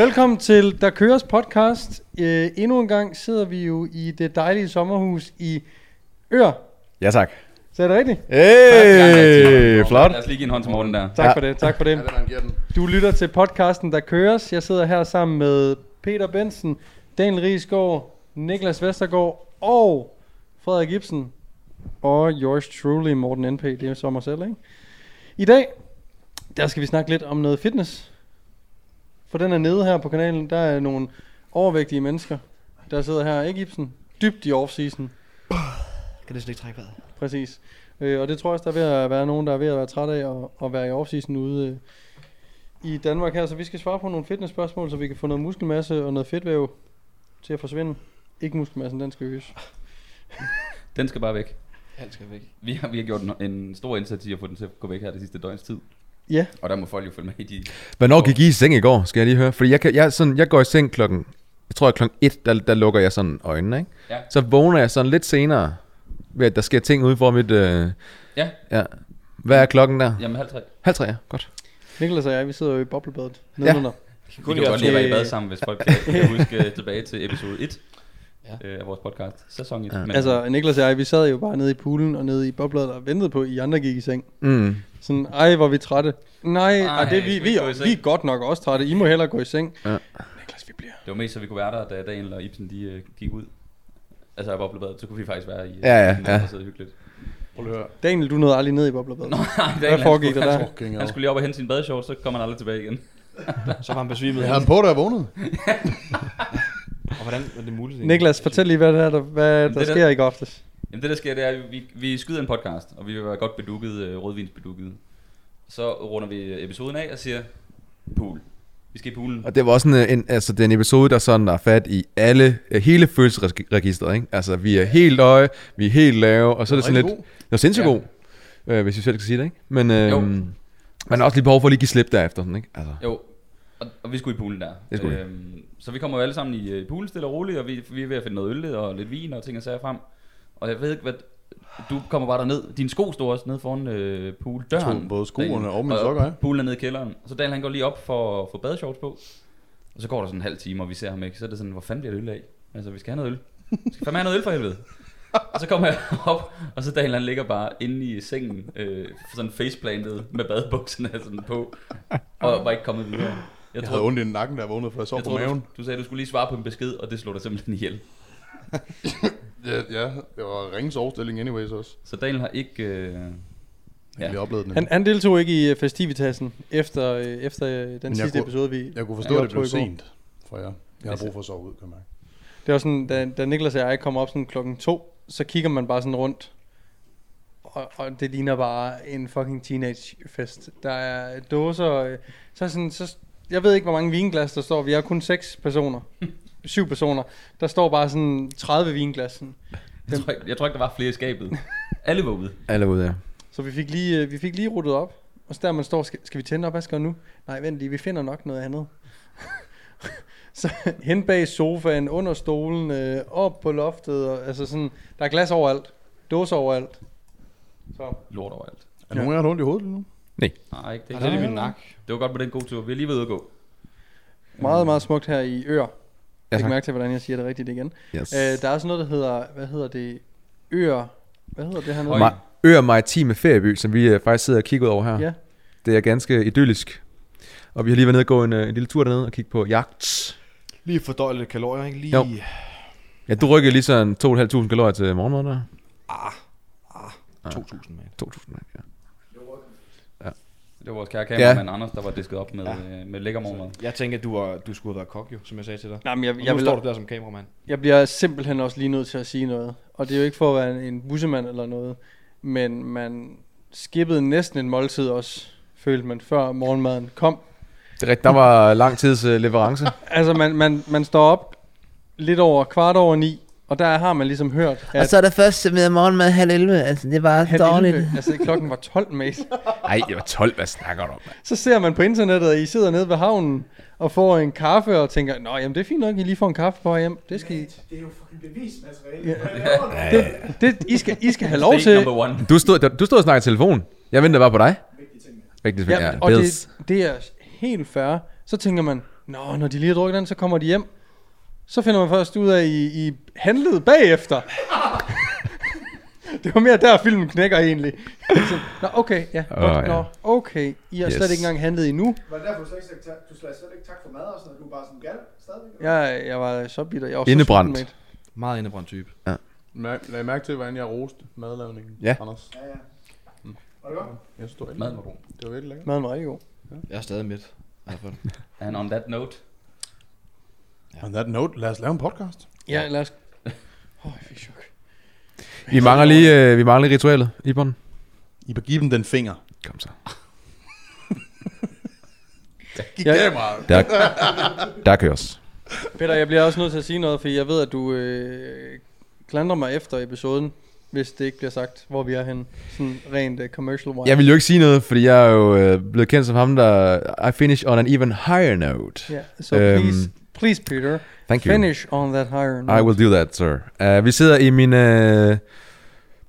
Velkommen til Der Køres podcast. Øh, endnu en gang sidder vi jo i det dejlige sommerhus i Ør. Ja, tak. Så er det rigtigt? Hey, flot. Lad os lige give en hånd til Morten der. Tak Ja. for det, tak for det. Ja, den. Du lytter til podcasten Der Køres. Jeg sidder her sammen med Peter Bensen, Daniel Riesgaard, Niklas Vestergaard og Frederik Gibson. Og yours truly, Morten NP. Det er så mig selv, ikke? I dag, der skal vi snakke lidt om noget fitness. For den er nede her på kanalen. Der er nogle overvægtige mennesker, der sidder her. Ikke Gibson? Dybt i off-season. Kan det slet ikke trække vejret? Præcis. Øh, og det tror jeg også, der er ved at være nogen, der er ved at være træt af at, at være i off-season ude øh, i Danmark her. Så vi skal svare på nogle fitness-spørgsmål, så vi kan få noget muskelmasse og noget fedtvæv til at forsvinde. Ikke muskelmassen, den skal øges. Den skal bare væk. Alt skal væk. Vi har, vi har gjort en, en stor indsats i at få den til at gå væk her det sidste døgns tid. Ja, Og der må folk jo følge med i de... Hvornår gik I i seng i går, skal jeg lige høre? Fordi jeg, kan, jeg, sådan, jeg går i seng klokken, jeg tror at klokken 1, der, der lukker jeg sådan øjnene, ikke? Ja. Så vågner jeg sådan lidt senere, ved at der sker ting ude for mit... Øh, Ja, ja. Hvad er klokken der? jamen halv tre. Halv tre, ja. Godt. Niklas og jeg, vi sidder jo i boblebadet Ja. nedenunder. Vi kan godt lide at være i bad sammen, hvis folk kan, kan huske øh, tilbage til episode 1 Ja. øh, af vores podcast. Sæson 1. Ja. Men, Altså, Niklas og jeg, vi sad jo bare nede i poolen og nede i boblebadet og ventede på, at I andre gik i seng. Mm. Sådan, ej, hvor er vi trætte. Nej, Ej, ej det, vi, vi, vi vi er godt nok også trætte. I må hellere gå i seng. Ja. Niklas, vi bliver. det var mest, så vi kunne være der, da Daniel og Ibsen de, øh, gik ud. Altså, jeg var blevet så kunne vi faktisk være i... øh, Ja, ja, sådan, ja. Og sidde hyggeligt. Prøv lige at høre. Daniel, du nåede aldrig ned i boblebadet. Nå, nej, Hvad Daniel, foregik han der skulle- der? Han hell. skulle lige op og hente sin badeshorts, så kommer han aldrig tilbage igen. Så var han besvimet. Jeg havde den på, da jeg vågnede. Og hvordan er det muligt? Niklas, fortæl lige, hvad, det er, der, hvad der det der- sker i går aftes. Jamen det der sker, det er, at vi, vi skyder en podcast, og vi vil være godt bedukket, øh, rødvinsbedukket. Så runder vi episoden af og siger, pool. Vi skal i poolen. Og det var også en, en, altså, det er en episode, der sådan er fat i alle, øh, hele følelsesregistret, ikke? Altså, vi er helt øje, vi er helt lave, og så er det sådan lidt... God. Det er sindssygt Ja. god, øh, hvis vi selv kan sige det, ikke? Men øh, Jo. man har også lige behov for at lige give slip derefter, sådan, ikke? Altså, Jo, og, og vi skulle i poolen der. Det skulle øhm, så vi kommer jo alle sammen i øh, poolen stille og roligt, og vi, vi er ved at finde noget øl og lidt vin og ting og sager frem. Og jeg ved ikke, hvad... Du kommer bare derned. Din sko står også nede foran øh, pooldøren. To, både skoene og mine sokker, ja. Poolen er nede i kælderen. Så Daniel han går lige op for at få badeshorts på. Og så går der sådan en halv time, og vi ser ham ikke. Så er det sådan, hvor fanden bliver det øl af? Altså, vi skal have noget øl. Vi skal fandme have noget øl for helvede. Og så kommer jeg op, og så Daniel han ligger bare inde i sengen, øh, sådan faceplantet med badebukserne sådan på, og var ikke kommet videre. Jeg, Jeg tror, havde ondt i nakken, jeg vågnede, for jeg sov jeg på tror, du, maven. du sagde, du skulle lige svare på en besked, og det slog dig simpelthen ihjel. Ja, ja, det var ringens overstilling anyways også. Så Daniel har ikke... Øh, Jeg Ja. oplevet den. Han, han deltog ikke i øh, festivitasen efter, øh, efter øh, den jeg sidste kunne- episode, vi Jeg kunne forstå, at det blev jeg sent for jer. Jeg har brug for at sove ud, kan man mærke. Det var sådan, da, da Niklas og jeg kommer op sådan klokken to, så kigger man bare sådan rundt. Og, og det ligner bare en fucking teenagefest. Der er dåser, øh, så sådan, så, jeg ved ikke, hvor mange vinglas der står. Vi er kun seks personer. Syv personer. Der står bare sådan 30 vinglas. Sådan. jeg, tror ikke, jeg tror ikke, der var flere i skabet. Alle var ude. alle ude, ja. Så vi fik lige, øh, vi fik lige ruttet op. Og så der man står, skal, skal vi tænde op, hvad skal vi nu? Nej, vent lige, vi finder nok noget andet. så hen bag sofaen, under stolen, øh, op på loftet, og, altså sådan, der er glas overalt, dåser overalt. Så Lort overalt. Er nogen af jer, ondt i hovedet lige nu? Nej, ikke det. Er det min nak. Det var godt med den gode tur. Vi er lige ved at gå. meget, meget smukt her i Ør. Ja, Læg mærke til, hvordan jeg siger det rigtigt igen. Yes. Øh, der er også noget, der hedder, hvad hedder det, Ør, hvad hedder det her nede? Høj. Ma- Ør Maritime Ferieby, som vi øh, faktisk sidder og kigger ud over her. Ja. Det er ganske idyllisk. Og vi har lige været nede og gå en, øh, en lille tur dernede og kigge på jagt. Lige fordøje lidt kalorier, ikke? Lige... Jo. Ja, du rykker lige sådan 2.500 kalorier til morgenmad der. Ah, ah, 2.000, man. 2.000, ja. Det var vores kære kameramand ja. Anders, der var disket op med, Ja. ja. med lækker morgenmad. Jeg tænker, at du, var, du skulle have været kok, jo, som jeg sagde til dig. Nej, men jeg, Og jeg, nu vil, står du der som kameramand. jeg bliver simpelthen også lige nødt til at sige noget. Og det er jo ikke for at være en, en bussemand eller noget. Men man skippede næsten en måltid også, følte man, før morgenmaden kom. Det er rigtigt, der var lang tids øh, leverance. Altså, man, man, man står op lidt over kvart over ni, og der har man ligesom hørt, Og at så er der først serveret morgenmad halv 11. Altså, det var halv dårligt. 11, altså klokken var 12, mate. Nej, det var 12. Hvad snakker du om? Så ser man på internettet, at I sidder nede ved havnen og får en kaffe og tænker, Nå, jamen det er fint nok, I lige får en kaffe på hjem. Det skal I... Det er jo fucking bevismateriale. Ja. Det, I, skal, I skal have lov til... Du stod, du stod og snakkede i telefon. Jeg ventede bare på dig. Vigtigt, Ja, ja. og det, det er helt fair. Så tænker man, Nå, når de lige har drukket den, så kommer de hjem. Så finder man først ud af, at I, I handlede bagefter. det var mere der, filmen knækker egentlig. Så, Nå, okay, ja. Godt, ja. Nå, okay. I har Yes. slet ikke engang handlet endnu. Var det derfor, du slet ikke sagde tak, du slet, slet ikke tak for mad og sådan noget? Du var bare sådan gal stadigvæk? Jeg, jeg var så bitter. Jeg var så Indebrændt. sulten, mate. Meget indebrændt type. Mær- Lad I mærke til, hvordan jeg roste madlavningen, Ja. Anders? Ja, ja. Var det godt? Jeg synes, det var Maden var god. Det var virkelig lækkert. Maden var rigtig god. Jeg er stadig midt. i hvert fald. And on that note, On that note, lad os lave en podcast. Ja, lad os... Åh, oh, jeg fik chok. Vi mangler lige, øh, vi mangler lige ritualet, Ibon. I bør give dem den finger. Kom så. Gik Ja. det meget. Der, der køres. Peter, jeg bliver også nødt til at sige noget, for jeg ved, at du øh, klandrer mig efter episoden, hvis det ikke bliver sagt, hvor vi er henne. Sådan rent uh, commercial wise. Jeg vil jo ikke sige noget, fordi jeg er jo øh, blevet kendt som ham, der... I finish on an even higher note. Ja, så Øhm, please, please Peter, Thank you. finish on that higher note. I will do that, sir. Uh, vi sidder i min uh,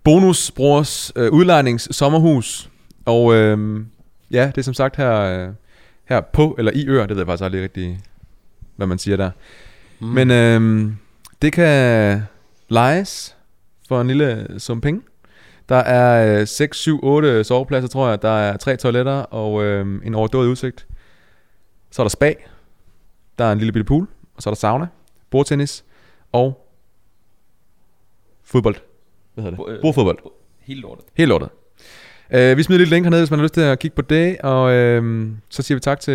bonusbrors uh, udlejnings sommerhus. Og uh, ja, det er som sagt her, uh, her på, eller i ør, det ved jeg faktisk aldrig rigtig, hvad man siger der. Mm. Men uh, det kan lejes for en lille sum penge. Der er uh, 6, 7, 8 sovepladser, tror jeg. Der er tre toiletter og uh, en overdået udsigt. Så er der spa. Der er en lille bitte pool. Og så er der sauna, bordtennis og fodbold. Hvad hedder det? øh, Bordfodbold. helt lortet. Helt lortet. Uh, vi smider lidt link hernede, hvis man har lyst til at kigge på det. Og uh, så siger vi tak til,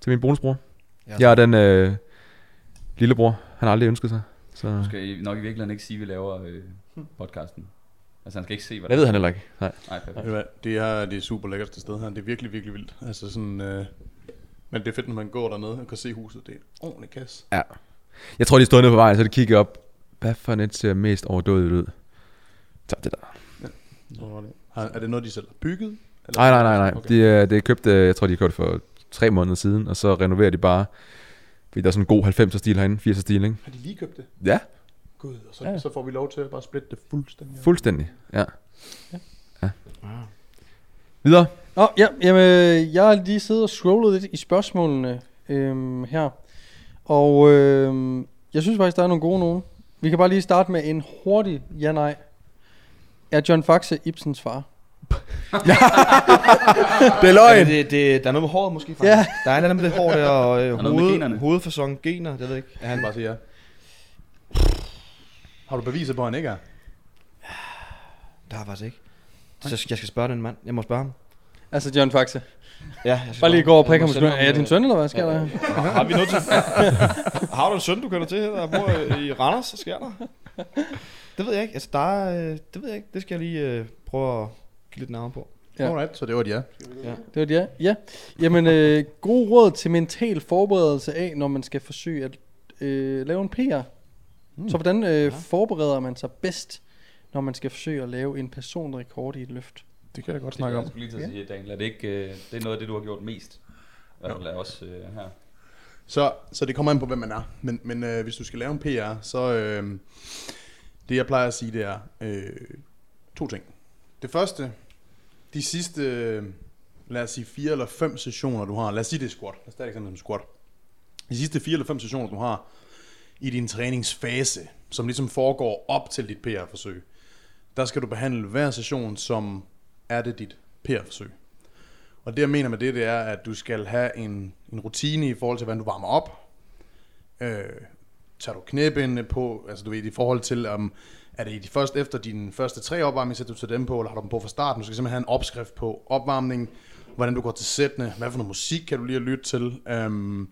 til min bonusbror. Ja. Jeg er den uh, lillebror, han har aldrig ønsket sig. Så Du skal i- nok i virkeligheden ikke sige, at vi laver øh, podcasten. Altså han skal ikke se, hvad jeg ved han heller ikke. Nej. Nej, perfekt. Det er det er super lækkert det sted her. Det er virkelig, virkelig vildt. Altså sådan... Øh, men det er fedt, når man går dernede og kan se huset. Det er en ordentlig kasse. Ja. Jeg tror, de stod nede på vejen, så de kiggede op. Hvad for net ser mest overdået ud? Så det der. Ja. Har, er det noget, de selv har bygget? Eller? Nej, nej, nej, nej. Okay. De, øh, det er købt, øh, jeg tror, de har købt for tre måneder siden, og så renoverer de bare. Fordi der er sådan en god 90'er stil herinde, 80'er stil, ikke? Har de lige købt det? Ja, Gud, og så, Ja. ja. så får vi lov til at bare splitte det fuldstændig. fuldstændig. Ja. ja. Videre. Åh, oh, ja, jamen, øh, jeg har lige siddet og scrollet lidt i spørgsmålene øhm, her. Og øhm, jeg synes faktisk, der er nogle gode nogen. Vi kan bare lige starte med en hurtig ja-nej. Er John Faxe Ibsens far? Det er Ja, løgn! det, det, der er noget med håret måske, faktisk. Ja. Der er noget med det hår der, og øh, hoved, hovedfasong, gener, det ved jeg ikke. Er Han bare siger ja. Har du beviser på, at han ikke er? Der er faktisk ikke. Så jeg skal, jeg skal spørge den mand. Jeg må spørge ham. Altså John Faxe. Ja, jeg skal Bare lige gå og prikke ham. Er jeg din søn, eller hvad sker der? Har vi noget til? har du en søn, du kender til her, der bor i Randers? Så sker der? Det ved jeg ikke. Altså, der er, øh, det ved jeg ikke. Det skal jeg lige øh, prøve at give lidt navn på. Ja. Ja. Alright, så det var et ja. Ja. Det var det, ja. ja. Jamen, øh, god råd til mental forberedelse af, når man skal forsøge at øh, lave en PR. Mm. Så hvordan øh, forbereder man sig bedst, når man skal forsøge at lave en personrekord i et løft? Det kan jeg godt Det snakke om. jeg skulle lige til at sige, Daniel. Er det ikke øh, det er noget af det, du har gjort mest? I hvert fald af os øh, her. Så, så det kommer an på, hvem man er. Men, men øh, hvis du skal lave en PR, så øh, det jeg plejer at sige, det er øh, to ting. Det første, de sidste, øh, lad os sige fire eller fem sessioner, du har. Lad os sige det er squat. Lad os tage et eksempel som squat. De sidste fire eller fem sessioner, du har i din træningsfase, som ligesom foregår op til dit PR-forsøg, der skal du behandle hver session, som er det dit PR-forsøg. Og det jeg mener med det, det er, at du skal have en, en rutine i forhold til, hvordan du varmer op. Øh, tager du knæbindene på, altså du ved, i forhold til, om er det i de første, efter dine første tre opvarmninger, sætter du til dem på, eller har du dem på fra starten? Du skal simpelthen have en opskrift på opvarmning, hvordan du går til sættene, hvad for noget musik kan du lige at lytte til, øhm,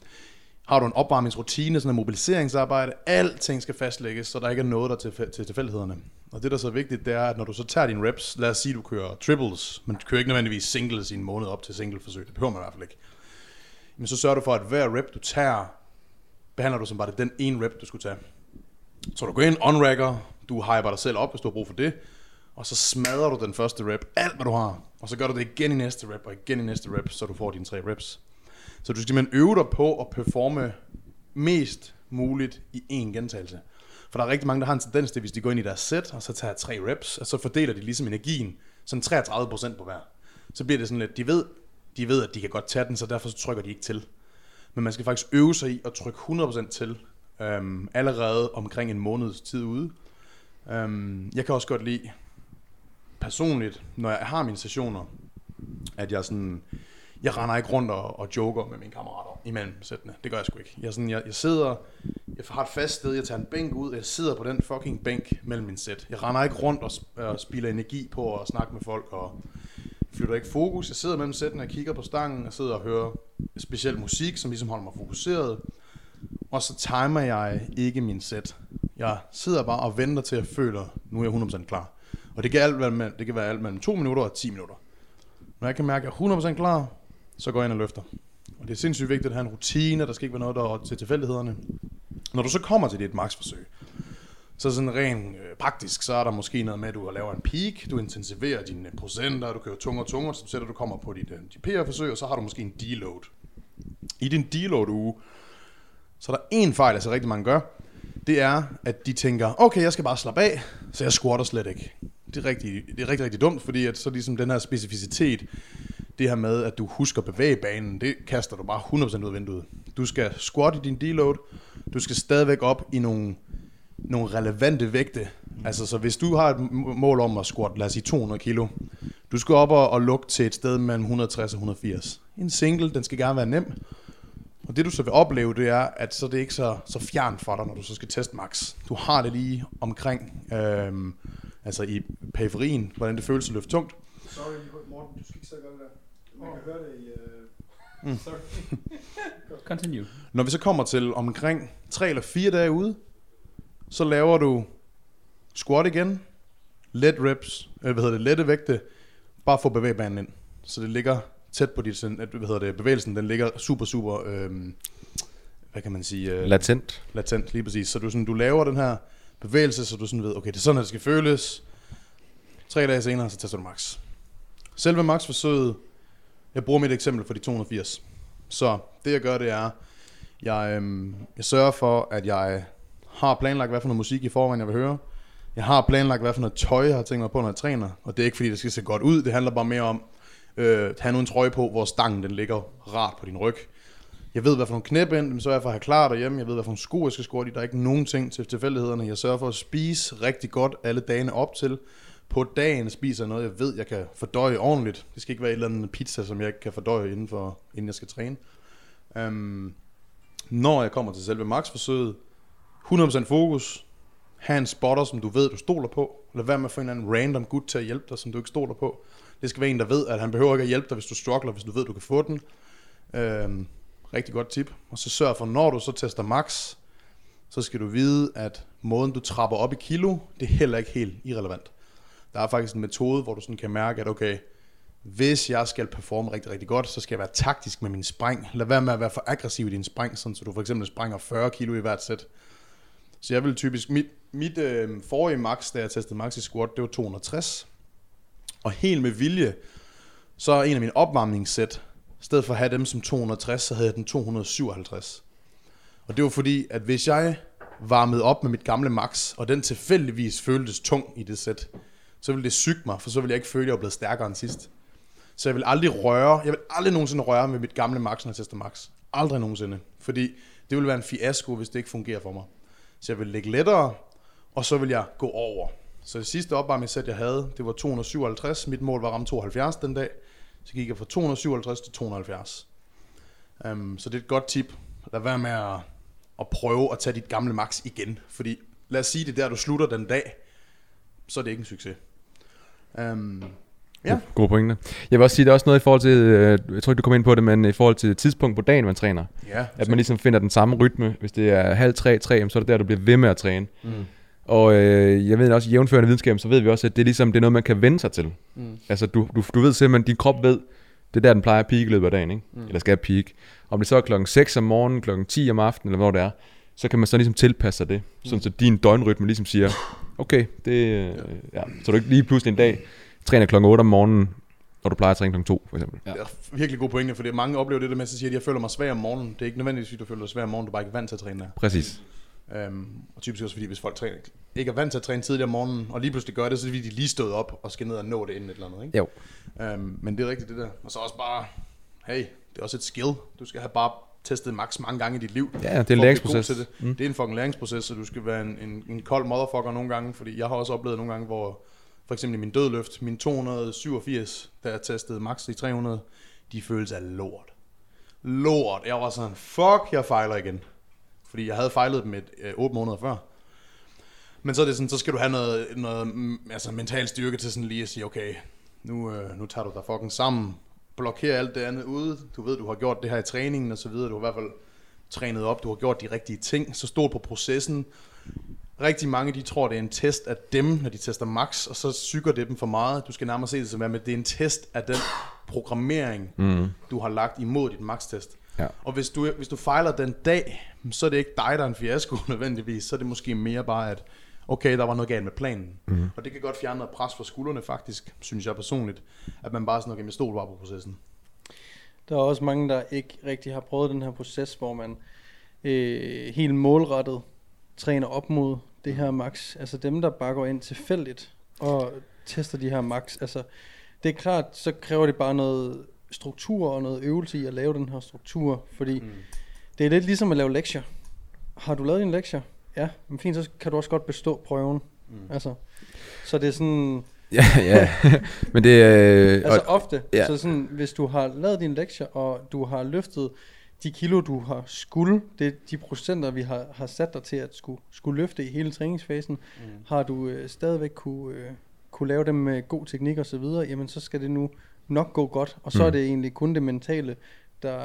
har du en opvarmningsrutine, sådan en mobiliseringsarbejde, alting skal fastlægges, så der ikke er noget der til, til tilfældighederne. Og det, der så vigtigt, det er, at når du så tager dine reps, lad os sige, du kører triples, men du kører ikke nødvendigvis singles i en måned op til singleforsøg, det behøver man i hvert fald ikke. Men så sørger du for, at hver rep, du tager, behandler du som bare det den ene rep, du skulle tage. Så du går ind, on-racker, du hyper dig selv op, hvis du har brug for det, og så smadrer du den første rep, alt hvad du har, og så gør du det igen i næste rep, og igen i næste rep, så du får dine tre reps. Så du skal simpelthen øve dig på at performe mest muligt i én gentagelse. For der er rigtig mange, der har en tendens til, hvis de går ind i deres sæt, og så tager tre reps, og så fordeler de ligesom energien, sådan 33% på hver. Så bliver det sådan lidt, de ved, de ved, at de kan godt tage den, så derfor så trykker de ikke til. Men man skal faktisk øve sig i at trykke 100% til øhm, allerede omkring en måneds tid ude. Øhm, jeg kan også godt lide personligt, når jeg har mine sessioner, at jeg sådan, jeg render ikke rundt og, og joker med mine kammerater imellem sættene. Det gør jeg sgu ikke. Jeg, sådan, jeg, jeg sidder, jeg har et fast sted, jeg tager en bænk ud, og jeg sidder på den fucking bænk mellem min sæt. Jeg render ikke rundt og, og spilder energi på at snakke med folk, og flytter ikke fokus. Jeg sidder mellem sættene og kigger på stangen, og sidder og hører speciel musik, som ligesom holder mig fokuseret. Og så timer jeg ikke min sæt. Jeg sidder bare og venter til, at jeg føler, nu er jeg 100% klar. Og det kan, alt, være det kan være alt mellem 2 minutter og 10 minutter. Når jeg kan mærke, at jeg er 100% klar, så går jeg ind og løfter. Og det er sindssygt vigtigt at have en rutine, der skal ikke være noget, der til tilfældighederne. Når du så kommer til dit maksforsøg, så sådan rent øh, praktisk, så er der måske noget med, at du laver en peak, du intensiverer dine procenter, du kører tungere og tungere, så sætter du kommer på dit, øh, dit PR-forsøg, og så har du måske en deload. I din deload-uge, så er der en fejl, altså rigtig mange gør, det er, at de tænker, okay, jeg skal bare slappe af, så jeg squatter slet ikke. Det er rigtig, det er rigtig, rigtig dumt, fordi at så ligesom den her specificitet, det her med, at du husker at bevæge banen, det kaster du bare 100% ud af vinduet. Du skal squat i din deload, du skal stadigvæk op i nogle, nogle relevante vægte. Altså, så hvis du har et mål om at squat, lad os sige 200 kilo, du skal op og, og lukke til et sted mellem 160 og 180. En single, den skal gerne være nem, og det du så vil opleve, det er, at så er det ikke så, så fjern for dig, når du så skal teste max. Du har det lige omkring, øhm, altså i periferien, hvordan det føles at løfte tungt. Sorry, Morten, du skal ikke så gøre det der. Man kan høre det i... Uh... Mm. Sorry. Continue. Når vi så kommer til omkring 3 eller 4 dage ude, så laver du squat igen, let reps, øh, hvad hedder det, lette vægte, bare for at bevæge banen ind. Så det ligger tæt på dit, at, hvad hedder det, bevægelsen, den ligger super, super, øhm, hvad kan man sige, øh, Latent. latent, lige præcis. Så du, sådan, du laver den her bevægelse, så du sådan ved, okay, det er sådan, at det skal føles. Tre dage senere, så tester du max. Selve max-forsøget, jeg bruger mit eksempel for de 280. Så det jeg gør, det er, jeg, øhm, jeg sørger for, at jeg har planlagt, hvad for noget musik i forvejen, jeg vil høre. Jeg har planlagt, hvad for noget tøj, jeg har tænkt mig på, når jeg træner. Og det er ikke, fordi det skal se godt ud. Det handler bare mere om, øh, have nu en trøje på, hvor stangen den ligger rart på din ryg. Jeg ved, hvad for nogle knæb ind, så er jeg for at have klar derhjemme. Jeg ved, hvad for nogle sko, jeg skal score i. Der er ikke nogen ting til tilfældighederne. Jeg sørger for at spise rigtig godt alle dagene op til. På dagen spiser noget, jeg ved, jeg kan fordøje ordentligt. Det skal ikke være et eller andet pizza, som jeg ikke kan fordøje, inden, for, inden jeg skal træne. Um, når jeg kommer til selve maxforsøget, 100% fokus. have en spotter, som du ved, du stoler på. Lad være med at få en eller anden random gut til at hjælpe dig, som du ikke stoler på. Det skal være en, der ved, at han behøver ikke at hjælpe dig, hvis du struggler, hvis du ved, du kan få den. Øhm, rigtig godt tip. Og så sørg for, når du så tester max, så skal du vide, at måden du trapper op i kilo, det er heller ikke helt irrelevant. Der er faktisk en metode, hvor du sådan kan mærke, at okay, hvis jeg skal performe rigtig, rigtig godt, så skal jeg være taktisk med min spring. Lad være med at være for aggressiv i din spring, sådan så du for eksempel springer 40 kilo i hvert sæt. Så jeg vil typisk, mit, mit øh, forrige max, da jeg testede max i squat, det var 260. Og helt med vilje, så er en af mine opvarmningssæt, i stedet for at have dem som 260, så havde jeg den 257. Og det var fordi, at hvis jeg varmede op med mit gamle max, og den tilfældigvis føltes tung i det sæt, så ville det syge mig, for så ville jeg ikke føle, at jeg var blevet stærkere end sidst. Så jeg vil aldrig røre, jeg vil aldrig nogensinde røre med mit gamle max, når jeg tester max. Aldrig nogensinde. Fordi det vil være en fiasko, hvis det ikke fungerer for mig. Så jeg vil lægge lettere, og så vil jeg gå over. Så det sidste opvarmningssæt, jeg havde, det var 257. Mit mål var at ramme 72 den dag. Så gik jeg fra 257 til 270. Um, øhm, så det er et godt tip. Lad være med at, at prøve at tage dit gamle max igen. Fordi lad os sige, det er der, du slutter den dag, så er det ikke en succes. Um, Ja. Gode pointe. Jeg vil også sige, der er også noget i forhold til, øh, jeg tror ikke, du kom ind på det, men i forhold til tidspunkt på dagen, man træner. ja, At man ligesom finder den samme rytme. Hvis det er halv tre, tre, så er det der, du bliver ved med at træne. Mm. Og øh, jeg ved også, i jævnførende videnskab, så ved vi også, at det er ligesom, det er noget, man kan vende sig til. Mm. Altså, du, du, du ved simpelthen, din krop ved, det er der, den plejer at peak i løbet af dagen, ikke? Mm. Eller skal peak. Om det så er klokken 6 om morgenen, klokken 10 om aftenen, eller hvor det er, så kan man så ligesom tilpasse sig det. Mm. Sådan så din døgnrytme ligesom siger, okay, det, øh, ja. så du ikke lige pludselig en dag træner klokken 8 om morgenen, når du plejer at træne klokken 2, for eksempel. Ja. Det er virkelig god pointe, fordi mange oplever det der med, at de, at jeg føler mig svag om morgenen. Det er ikke nødvendigvis, fordi du føler dig svag om morgenen, du er bare ikke vant til at træne der. Præcis. Øhm, og typisk også fordi, hvis folk træner, ikke er vant til at træne tidligere om morgenen, og lige pludselig gør det, så er det fordi, de lige stået op og skal ned og nå det inden et eller andet. Ikke? Jo. Øhm, men det er rigtigt det der. Og så også bare, hey, det er også et skill. Du skal have bare testet max mange gange i dit liv. Ja, det er en læringsproces. det. Mm. Mm. det er en fucking læringsproces, så du skal være en, en, en kold motherfucker nogle gange, fordi jeg har også oplevet nogle gange, hvor for eksempel i min dødløft, min 287, da jeg testede max i 300, de føles af lort. Lort. Jeg var sådan, fuck, jeg fejler igen. Fordi jeg havde fejlet dem et, øh, 8 måneder før. Men så er det sådan, så skal du have noget, noget mm, altså mental styrke til sådan lige at sige, okay, nu, øh, nu tager du dig fucking sammen, blokerer alt det andet ude, du ved, du har gjort det her i træningen og så videre, du har i hvert fald trænet op, du har gjort de rigtige ting, så stol på processen. Rigtig mange, de tror, det er en test af dem, når de tester max, og så syger det dem for meget. Du skal nærmere se det som, at det er en test af den programmering, Mm. du har lagt imod dit max-test. Ja. Og hvis du, hvis du fejler den dag, så er det ikke dig, der er en fiasko nødvendigvis. Så er det måske mere bare, at okay, der var noget galt med planen. Mm. Og det kan godt fjerne noget pres fra skuldrene faktisk, synes jeg personligt. At man bare sådan, okay, med stol bare på processen. Der er også mange, der ikke rigtig har prøvet den her proces, hvor man øh, helt målrettet træner op mod det her max. Altså dem, der bare går ind tilfældigt og tester de her max. Altså, det er klart, så kræver det bare noget struktur og noget øvelse i at lave den her struktur, fordi mm. det er lidt ligesom at lave lektier. Har du lavet en lektier? Ja, men fint, så kan du også godt bestå prøven. Mm. Altså, så det er sådan, Ja, ja. Men det er... Altså og, ofte. ja. Så sådan, hvis du har lavet din lektier, og du har løftet de kilo, du har skulle, det er de procenter, vi har, har sat dig til at skulle, skulle løfte i hele træningsfasen, mm. har du øh, stadigvæk kunne, øh, kunne lave dem med god teknik og så videre, jamen så skal det nu nok gå godt. Og så Mm. er det egentlig kun det mentale, der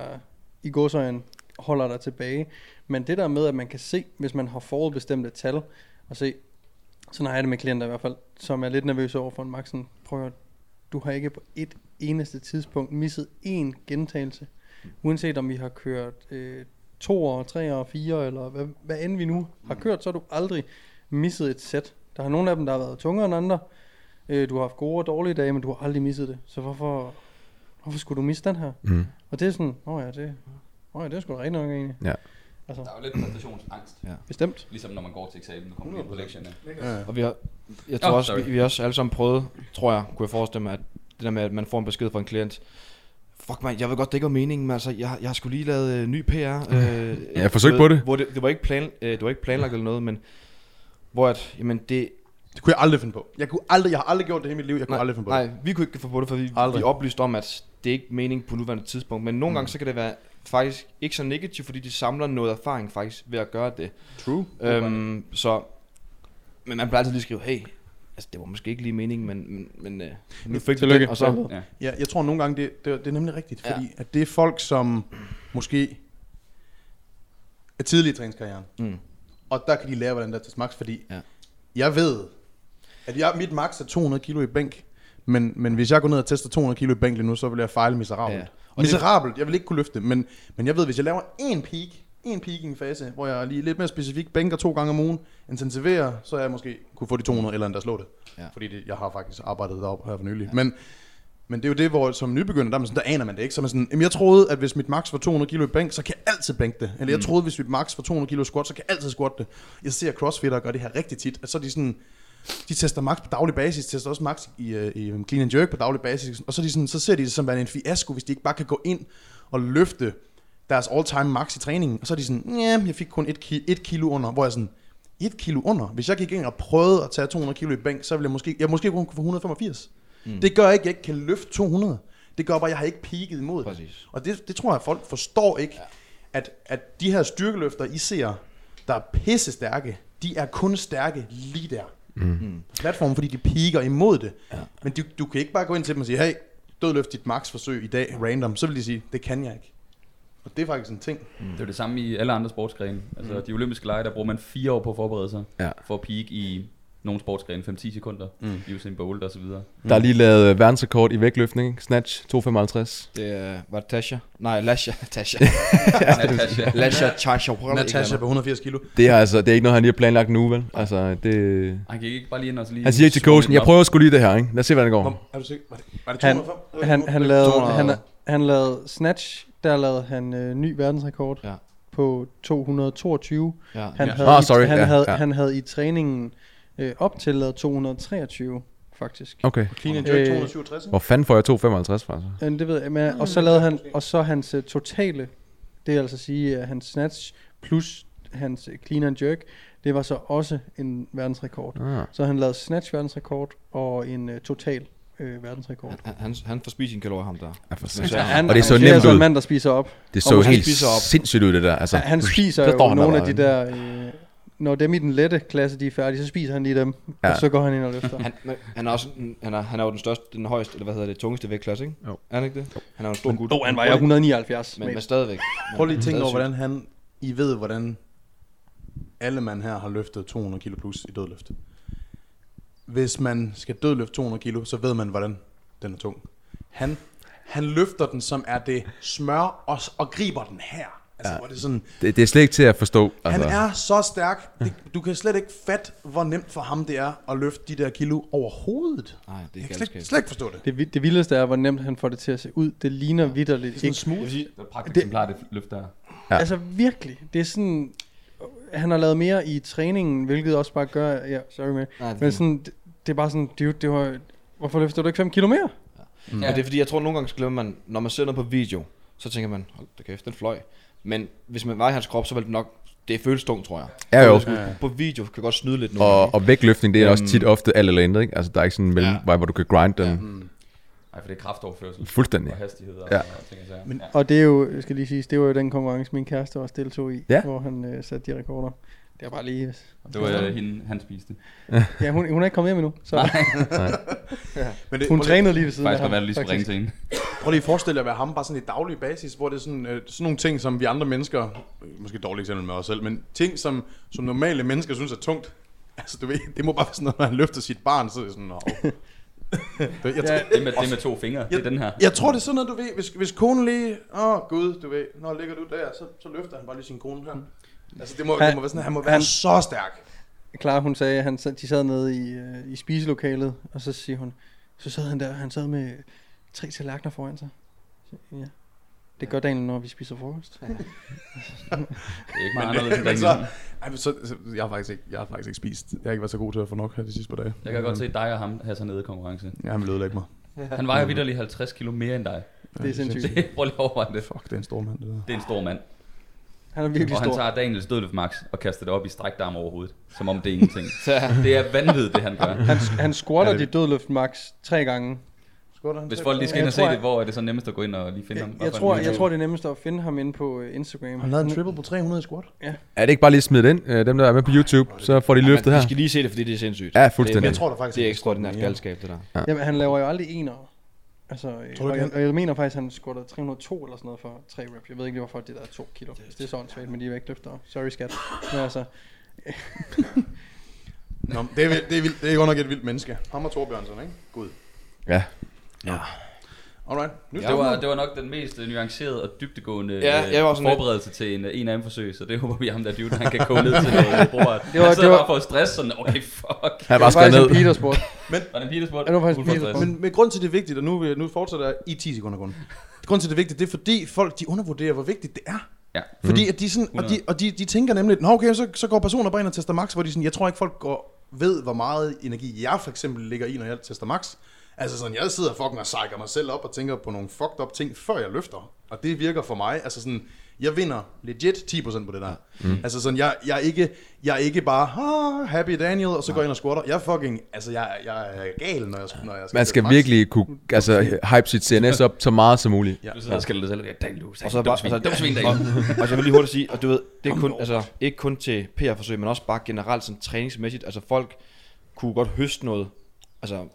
i godsøjen holder dig tilbage. Men det der med, at man kan se, hvis man har forudbestemte tal, og se, sådan har jeg det med klienter i hvert fald, som er lidt nervøse over for en maxen. Prøv at du har ikke på et eneste tidspunkt misset én gentagelse. Uanset om vi har kørt øh, to og tre og fire, eller hvad, hvad end vi nu har kørt, så har du aldrig misset et sæt. Der er nogle af dem, der har været tungere end andre. Øh, du har haft gode og dårlige dage, men du har aldrig misset det. Så hvorfor, hvorfor skulle du misse den her? mm. Og det er sådan, åh oh ja, det, oh ja, det er sgu da rigtig nok egentlig. Ja. Altså, Der er jo lidt præstationsangst. bestemt. Ligesom når man går til eksamen, nu kommer ind på lektierne. Ja. Og vi har, jeg tror Åh, oh, også, sorry. vi, vi har også alle sammen prøvet, tror jeg, kunne jeg forestille mig, at det der med, at man får en besked fra en klient, fuck man, jeg ved godt, det ikke var meningen, men altså, jeg, jeg har skulle lige lavet øh, ny PR. Øh, Ja, jeg forsøgte på det. Hvor det, det, var ikke plan, øh, det var ikke planlagt eller noget, men hvor at, jamen det, Det kunne jeg aldrig finde på. Jeg, kunne aldrig, jeg har aldrig gjort det i mit liv, jeg kunne nej, aldrig finde på nej, det. vi kunne ikke få på det, for vi, Aldrig. vi oplyste om, at det er ikke meningen på nuværende tidspunkt, men nogle Mm. gange så kan det være faktisk ikke så negativt, fordi de samler noget erfaring faktisk ved at gøre det. True. Øhm, så, men man bliver altid lige skrive, hey, altså det var måske ikke lige meningen, men, men, men øh, nu fik Tillykke. den, og så, Ja. Ja, jeg tror nogle gange, det, det, det er nemlig rigtigt, Ja. fordi at det er folk, som måske er tidlige i træningskarrieren, mm, og der kan de lære, hvordan der tages max, fordi Ja. jeg ved, at jeg, mit max er 200 kilo i bænk, men, men hvis jeg går ned og tester 200 kilo i bænk lige nu, så vil jeg fejle miserabelt. Ja. Og Miserabelt, jeg vil ikke kunne løfte det, men, men jeg ved, hvis jeg laver en peak, en peaking fase, hvor jeg lige lidt mere specifikt bænker to gange om ugen, intensiverer, så jeg måske kunne få de 200 eller endda slå det. Ja. Fordi det, jeg har faktisk arbejdet deroppe her for nylig. Ja. Men, men det er jo det, hvor som nybegynder, der, er man sådan, der aner man det ikke. Så man sådan, jamen jeg troede, at hvis mit max var 200 kilo i bænk, så kan jeg altid bænke det. Eller jeg troede, hvis mit max var 200 kilo squat, så kan jeg altid squat det. Jeg ser crossfitter gøre det her rigtig tit. At så er de sådan, de tester max på daglig basis, tester også max i, uh, i um, clean and jerk på daglig basis, og så, de sådan, så ser de det som værende en fiasko, hvis de ikke bare kan gå ind og løfte deres all-time max i træningen, og så er de sådan, ja, jeg fik kun et, ki- et kilo under, hvor jeg sådan, et kilo under. Hvis jeg gik ind og prøvede at tage 200 kilo i bænk, så ville jeg måske, jeg måske kun kunne få 185. Mm. Det gør ikke, at jeg ikke kan løfte 200. Det gør bare, at jeg har ikke peaked imod det. Præcis. Og det, det tror jeg, at folk forstår ikke, ja. at, at de her styrkeløfter, I ser, der er pisse stærke, de er kun stærke lige der. Mm. Platformen, fordi de piker imod det. Ja. Men du, du kan ikke bare gå ind til dem og sige, hey, dødløft dit max forsøg i dag, random. Så vil de sige, det kan jeg ikke. Og det er faktisk en ting. Det er det samme i alle andre sportsgrene. Altså Mm. de olympiske lege, der bruger man fire år på at forberede sig. Ja. For at peak i nogle sportsgrene, 5-10 sekunder. Mm. Usain Bolt og så videre. Der er lige lavet øh, verdensrekord i vægtløftning, ikke? Snatch 2,55. Det er, var det Tasha? Nej, Lasha. Tasha. Natasha. Lasha Tasha. Natasha på 180 kilo. Det er altså, det er ikke noget, han lige har planlagt nu, vel? Altså, det... Han gik ikke bare lige ind og så lige... Han siger til coachen, jeg prøver sgu lige det her, ikke? Lad os se, hvordan det går. Kom, er du sikker? Var det, var det Han, 205? han, han, lavede, 200. han, han lavede snatch, der lavede han øh, ny verdensrekord Ja. på 222. Ja. Han, Ja. havde, i, sorry, han, ja, havde, ja. han havde i træningen øh, op til lavet 223, faktisk. Okay. Clean and jerk Øh, 267. Hvor fanden får jeg 2,55 fra så? Øh, det ved jeg, men, og så lavede han, og så hans øh, totale Det vil altså sige, at hans snatch plus hans øh, clean and jerk, det var så også en verdensrekord. Ah. Så han lavede snatch verdensrekord og en uh, total øh, verdensrekord. Han, han, han får spist sin kalorier, ham der. Ja, for er Han, Og det så han, nemt er altså ud. en mand, der spiser op. Det så helt spiser op. sindssygt ud, det der. Altså, han spiser jo nogle af de der... Øh, når dem i den lette klasse, de er færdige, så spiser han lige dem. Ja. Og så går han ind og løfter. Han, han, er også, han, er, han er jo den største, den højeste, eller hvad hedder det, tungeste vægtklasse, ikke? Jo. Er han ikke det? Han er jo en stor gut. Åh, oh, han vejer 179. Men, Men, men stadigvæk. Prøv lige at tænke over, hvordan han... I ved, hvordan alle mand her har løftet 200 kilo plus i dødløft. Hvis man skal dødløfte 200 kilo, så ved man, hvordan den er tung. Han, han løfter den, som er det smør, og, og griber den her. Altså, ja. hvor det er sådan, det, det er slet ikke til at forstå. han Altså, er så stærk. Det, du kan slet ikke fatte, hvor nemt for ham det er at løfte de der kilo overhovedet. Nej, det er Jeg kan slet, slet ikke forstå det. det, det vildeste er, hvor nemt han får det til at se ud. Det ligner vidderligt Sådan ikke. smooth. Jeg vil sige, Det er et pragt Det- eksemplar, det løft der. Ja. Ja. Altså virkelig. Det er sådan... Han har lavet mere i træningen, hvilket også bare gør... Ja, sorry med. Nej, det, Men sådan, det, det er bare sådan, dude, det var... Hvorfor løfter du ikke 5 kilo mere? ja. Men det er fordi, jeg tror nogle gange, så glemmer man, når man ser noget på video, så tænker man, hold da kæft, den fløj. Men hvis man var i hans krop, så ville det nok, det føles tungt, tror jeg. Ja, jo. På, på video kan godt snyde lidt nogle Og, og vægtløftning, det er også Øhm. tit ofte alt eller intet, ikke? Altså, der er ikke sådan en mellemvej, hvor du kan grinde den Nej, for det er kraftoverførsel. fuldstændig. Og hastighed og, Ja. og ting og sager. Men- ja. Og det er jo, jeg skal lige sige, det var jo den konkurrence, min kæreste også deltog i, Ja. hvor han øh, satte de rekorder. Det er bare lige... Det var øh, hende, han spiste. Ja, hun, hun er ikke kommet hjem endnu, så Men det, hun lige- trænede lige ved siden Faktisk af ham. du lige skulle ringe til hende. Prøv lige at forestille dig at være ham bare sådan i daglig basis, hvor det er sådan, øh, sådan nogle ting, som vi andre mennesker, måske dårligt eksempel med os selv, men ting, som, som normale mennesker synes er tungt. Altså, du ved, det må bare være sådan noget, når han løfter sit barn, så er det sådan, Nå. Det- jeg, Ja, tror, Det med, det med to fingre, det er den her. jeg tror, det er sådan noget, du ved, hvis, hvis konen lige, åh oh, gud, du ved, når ligger du der, så, så løfter han bare lige sin kone her. Altså, det må, Han- det må være sådan, han må være han- så stærk. Clara, hun sagde, at han, sad- de sad nede i, øh, i spiselokalet, og så siger hun, så sad han der, han sad med tre tallerkener foran sig. Ja. Det gør Daniel, når vi spiser frokost. Det er ikke meget anderledes end Men så, derhjemme. ej, så, så, jeg, har faktisk ikke, jeg har faktisk ikke spist. Jeg har ikke været så god til at få nok her de sidste par dage. Jeg kan godt se dig og ham have sådan nede i konkurrence. Ja, han vil ødelægge mig. Han vejer vidderlig 50 kilo mere end dig. Det er sindssygt. Det, prøv lige at overveje det. Fuck, det er en stor mand, det der. Det er en stor mand. Han er virkelig Og han stor. tager Daniels dødløft max og kaster det op i strækte arm over hovedet. Som om det er ingenting. Det er vanvittigt, det han gør. Han, han squatter Ja, det- dit dødløft max tre gange. Hvis folk lige skal ind og se det, hvor er det så nemmest at gå ind og lige finde ham? Jeg, Bare jeg, tror, jeg tror, det er nemmest at finde ham inde på øh, Instagram. Han lavede en triple på 300 i squat. Er det ikke bare lige smidt ind, øh, dem der er med på YouTube, så får de løftet Vi her? skal lige se det, fordi det er sindssygt. Ja, fuldstændig. Jeg tror da faktisk, Det er ikke, ekstraordinært Ja. galskab, det der. Jamen, han laver jo aldrig enere. Altså, øh, Tror du og, ikke, jeg, og jeg mener faktisk, at han squattede 302 eller sådan noget for 3 reps. Jeg ved ikke, hvorfor det der er 2 kilo. Det, det er sådan svært, men de er vægtløftere. Sorry, skat. Men altså, Nå, det er, vildt, det, er vildt, det er godt nok et vildt menneske. Ham og Torbjørnsen, ikke? Gud. Ja. Alright. Nu Det var, det var nok den mest øh, nuancerede og dybtegående Ja, øh, jeg var sådan lidt- forberedelse til en, øh, en anden forsøg, så det håber vi ham der dude, han kan koge ned til noget bror. Det var- han det var- bare for at stresse sådan, okay fuck. Han er bare var skrevet faktisk en ned. Peter-sport. Var det en Peter spurgt? Ja, det var faktisk Peter spurgt. Men med grund til det er vigtigt, og nu, nu fortsætter jeg i 10 sekunder kun. Grund til det er vigtigt, det er fordi folk, de undervurderer, hvor vigtigt det er. Ja. Fordi at de, sådan, og de, og de, de tænker nemlig, Nå, okay, så, så går personer bare ind og tester max, hvor de sådan, jeg tror ikke folk går, ved, hvor meget energi jeg for eksempel ligger i, når jeg tester max. Altså sådan, jeg sidder fucking og psyker mig selv op og tænker på nogle fucked up ting, før jeg løfter. Og det virker for mig, altså sådan, jeg vinder legit 10% på det der. Mm. Altså sådan, jeg, jeg, er ikke, jeg er ikke bare, ah, happy Daniel, og så går jeg ind og squatter. Jeg er fucking, altså jeg, jeg er gal, når jeg, når jeg Man skal teste max. virkelig kunne altså, hype sit CNS op så meget som muligt. Ja. Du sidder og skælder dig selv, ja, Daniel, du er Og så dum bare, svin, altså, dum svin, og, og, så vil jeg lige hurtigt sige, og du ved, det er kun, altså, ikke kun til PR-forsøg, men også bare generelt sådan træningsmæssigt, altså folk kunne godt høste noget, altså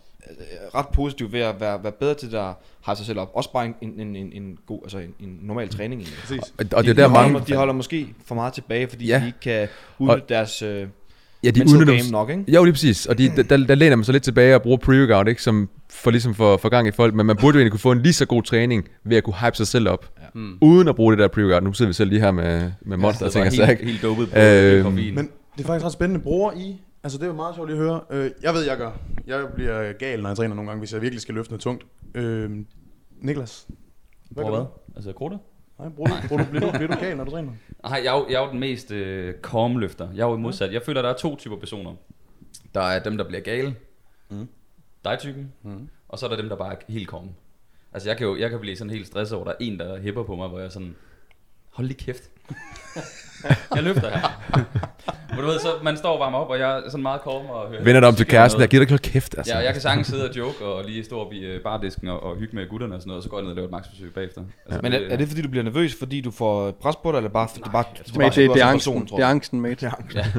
ret positivt ved at være, være bedre til at have sig selv op. Også bare en, en, en, en, god, altså en, en normal træning egentlig. Præcis. Og, og det er de, der de, mange... holder, de holder måske for meget tilbage, fordi Ja. de ikke kan udnytte deres øh, Ja, de udnytter game nok, ikke? Jo, lige præcis. Og de, der, der, der læner man så lidt tilbage og bruger pre-workout, ikke? Som for ligesom for, for gang i folk. Men man burde jo egentlig kunne få en lige så god træning ved at kunne hype sig selv op. Ja. Mm. Uden at bruge det der pre-workout. Nu sidder vi selv lige her med, med monster og ting og sager, helt, ikke? helt dopet på koffein. Men det er faktisk ret spændende. Bruger I, altså det er jo meget sjovt at høre. Øh, jeg ved, jeg gør. Jeg bliver gal, når jeg træner nogle gange, hvis jeg virkelig skal løfte noget tungt. Øh, Niklas? Hvor gør hvad? Altså krutter? Nej, bruger du, bruger du, bliver, du, bliver du gal, når du træner? Nej, jeg, er jo- jeg er jo den mest øh, calm løfter. Jeg er jo modsat. Jeg føler, der er to typer personer. Der er dem, der bliver gale. Mm. Dig typen. Mm. Og så er der dem, der bare er helt calm. Altså jeg kan jo jeg kan blive sådan helt stresset over, der er en, der hæpper på mig, hvor jeg sådan... Hold lige kæft. jeg løfter her. Men du ved, så man står og varmer op, og jeg er sådan meget calm og hører... Vender dig om til kæresten, jeg giver dig ikke kæft, altså. Ja, og jeg kan sagtens sidde og joke og lige stå op i øh, bardisken og, og hygge med gutterne og sådan noget, og så går jeg ned og laver et maksforsøg bagefter. Altså, Men er, er det fordi, du bliver nervøs, fordi du får pres på dig, eller bare, det er bare, det er bare, det, det, er angsten, person, tror det er angsten, mate. Ja,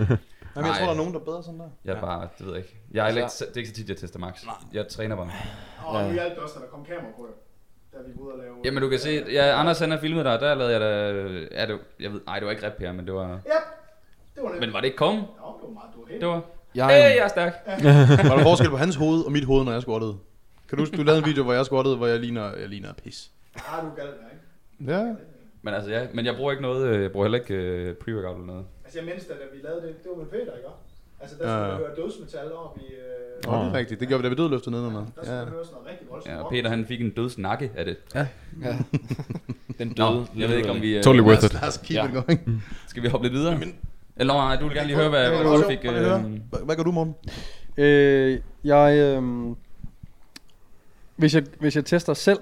Jamen, jeg Nej. tror, der er nogen, der er bedre sådan der. jeg er bare, det ved jeg ikke. Jeg er ikke, det er ikke så tit, jeg tester max. Jeg træner bare. Og nu hjalp det også, da der kom kamera på. Da vi var ude og lave... Jamen du kan se, ja, Anders han har filmet dig, der lavede jeg da, ja, det, jeg ved, nej det var ikke rap her, men det var, Ja, det var det. men var det ikke kom? Nå, det var meget, du var helt... Det var, Jeg, hey, jeg er stærk. Var der forskel på hans hoved og mit hoved, når jeg squattede? Kan du huske, du lavede en video, hvor jeg squattede, hvor jeg ligner, jeg ligner pis. Ah, du er gal, ikke? Ja. Men altså ja, men jeg bruger ikke noget, øh, jeg bruger heller ikke øh, pre-workout eller noget. Altså, jeg mindst, da vi lavede det, det var med Peter, ikke? Altså, der Ja, skulle ja. vi høre dødsmetal op i... Øh, Nå, det er rigtigt. Det gjorde vi, da vi dødløftede nedenunder. der skulle Ja. vi høre sådan noget rigtig voldsomt. Ja, og. Peter han fik en dødsnakke af det. den Nå, døde. jeg ved ikke om vi... øh, Totally worth it. Lad os keep Ja. it going. Skal vi hoppe lidt videre? Eller nej, du vil gerne lige høre, hvad, Ja, hvad du fik... Øh, Hvad- Hvad gør du, Morten? Øh, jeg, øh, hvis, jeg, hvis jeg tester selv,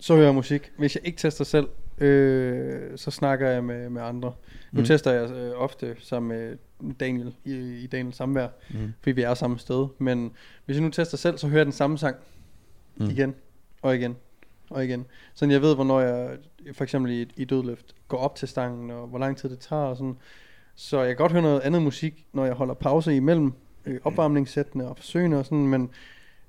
så hører jeg musik. Hvis jeg ikke tester selv, øh, så snakker jeg med, med andre. Nu Mm. tester jeg øh, ofte sammen med Daniel i, i Daniels samvær, Mm. fordi vi er samme sted. Men hvis jeg nu tester selv, så hører jeg den samme sang Mm. igen og igen og igen. Så jeg ved, hvornår jeg for eksempel i, i dødløft går op til stangen, og hvor lang tid det tager og sådan. Så jeg kan godt høre noget andet musik, når jeg holder pause imellem øh, opvarmningssættene og forsøgene og sådan, men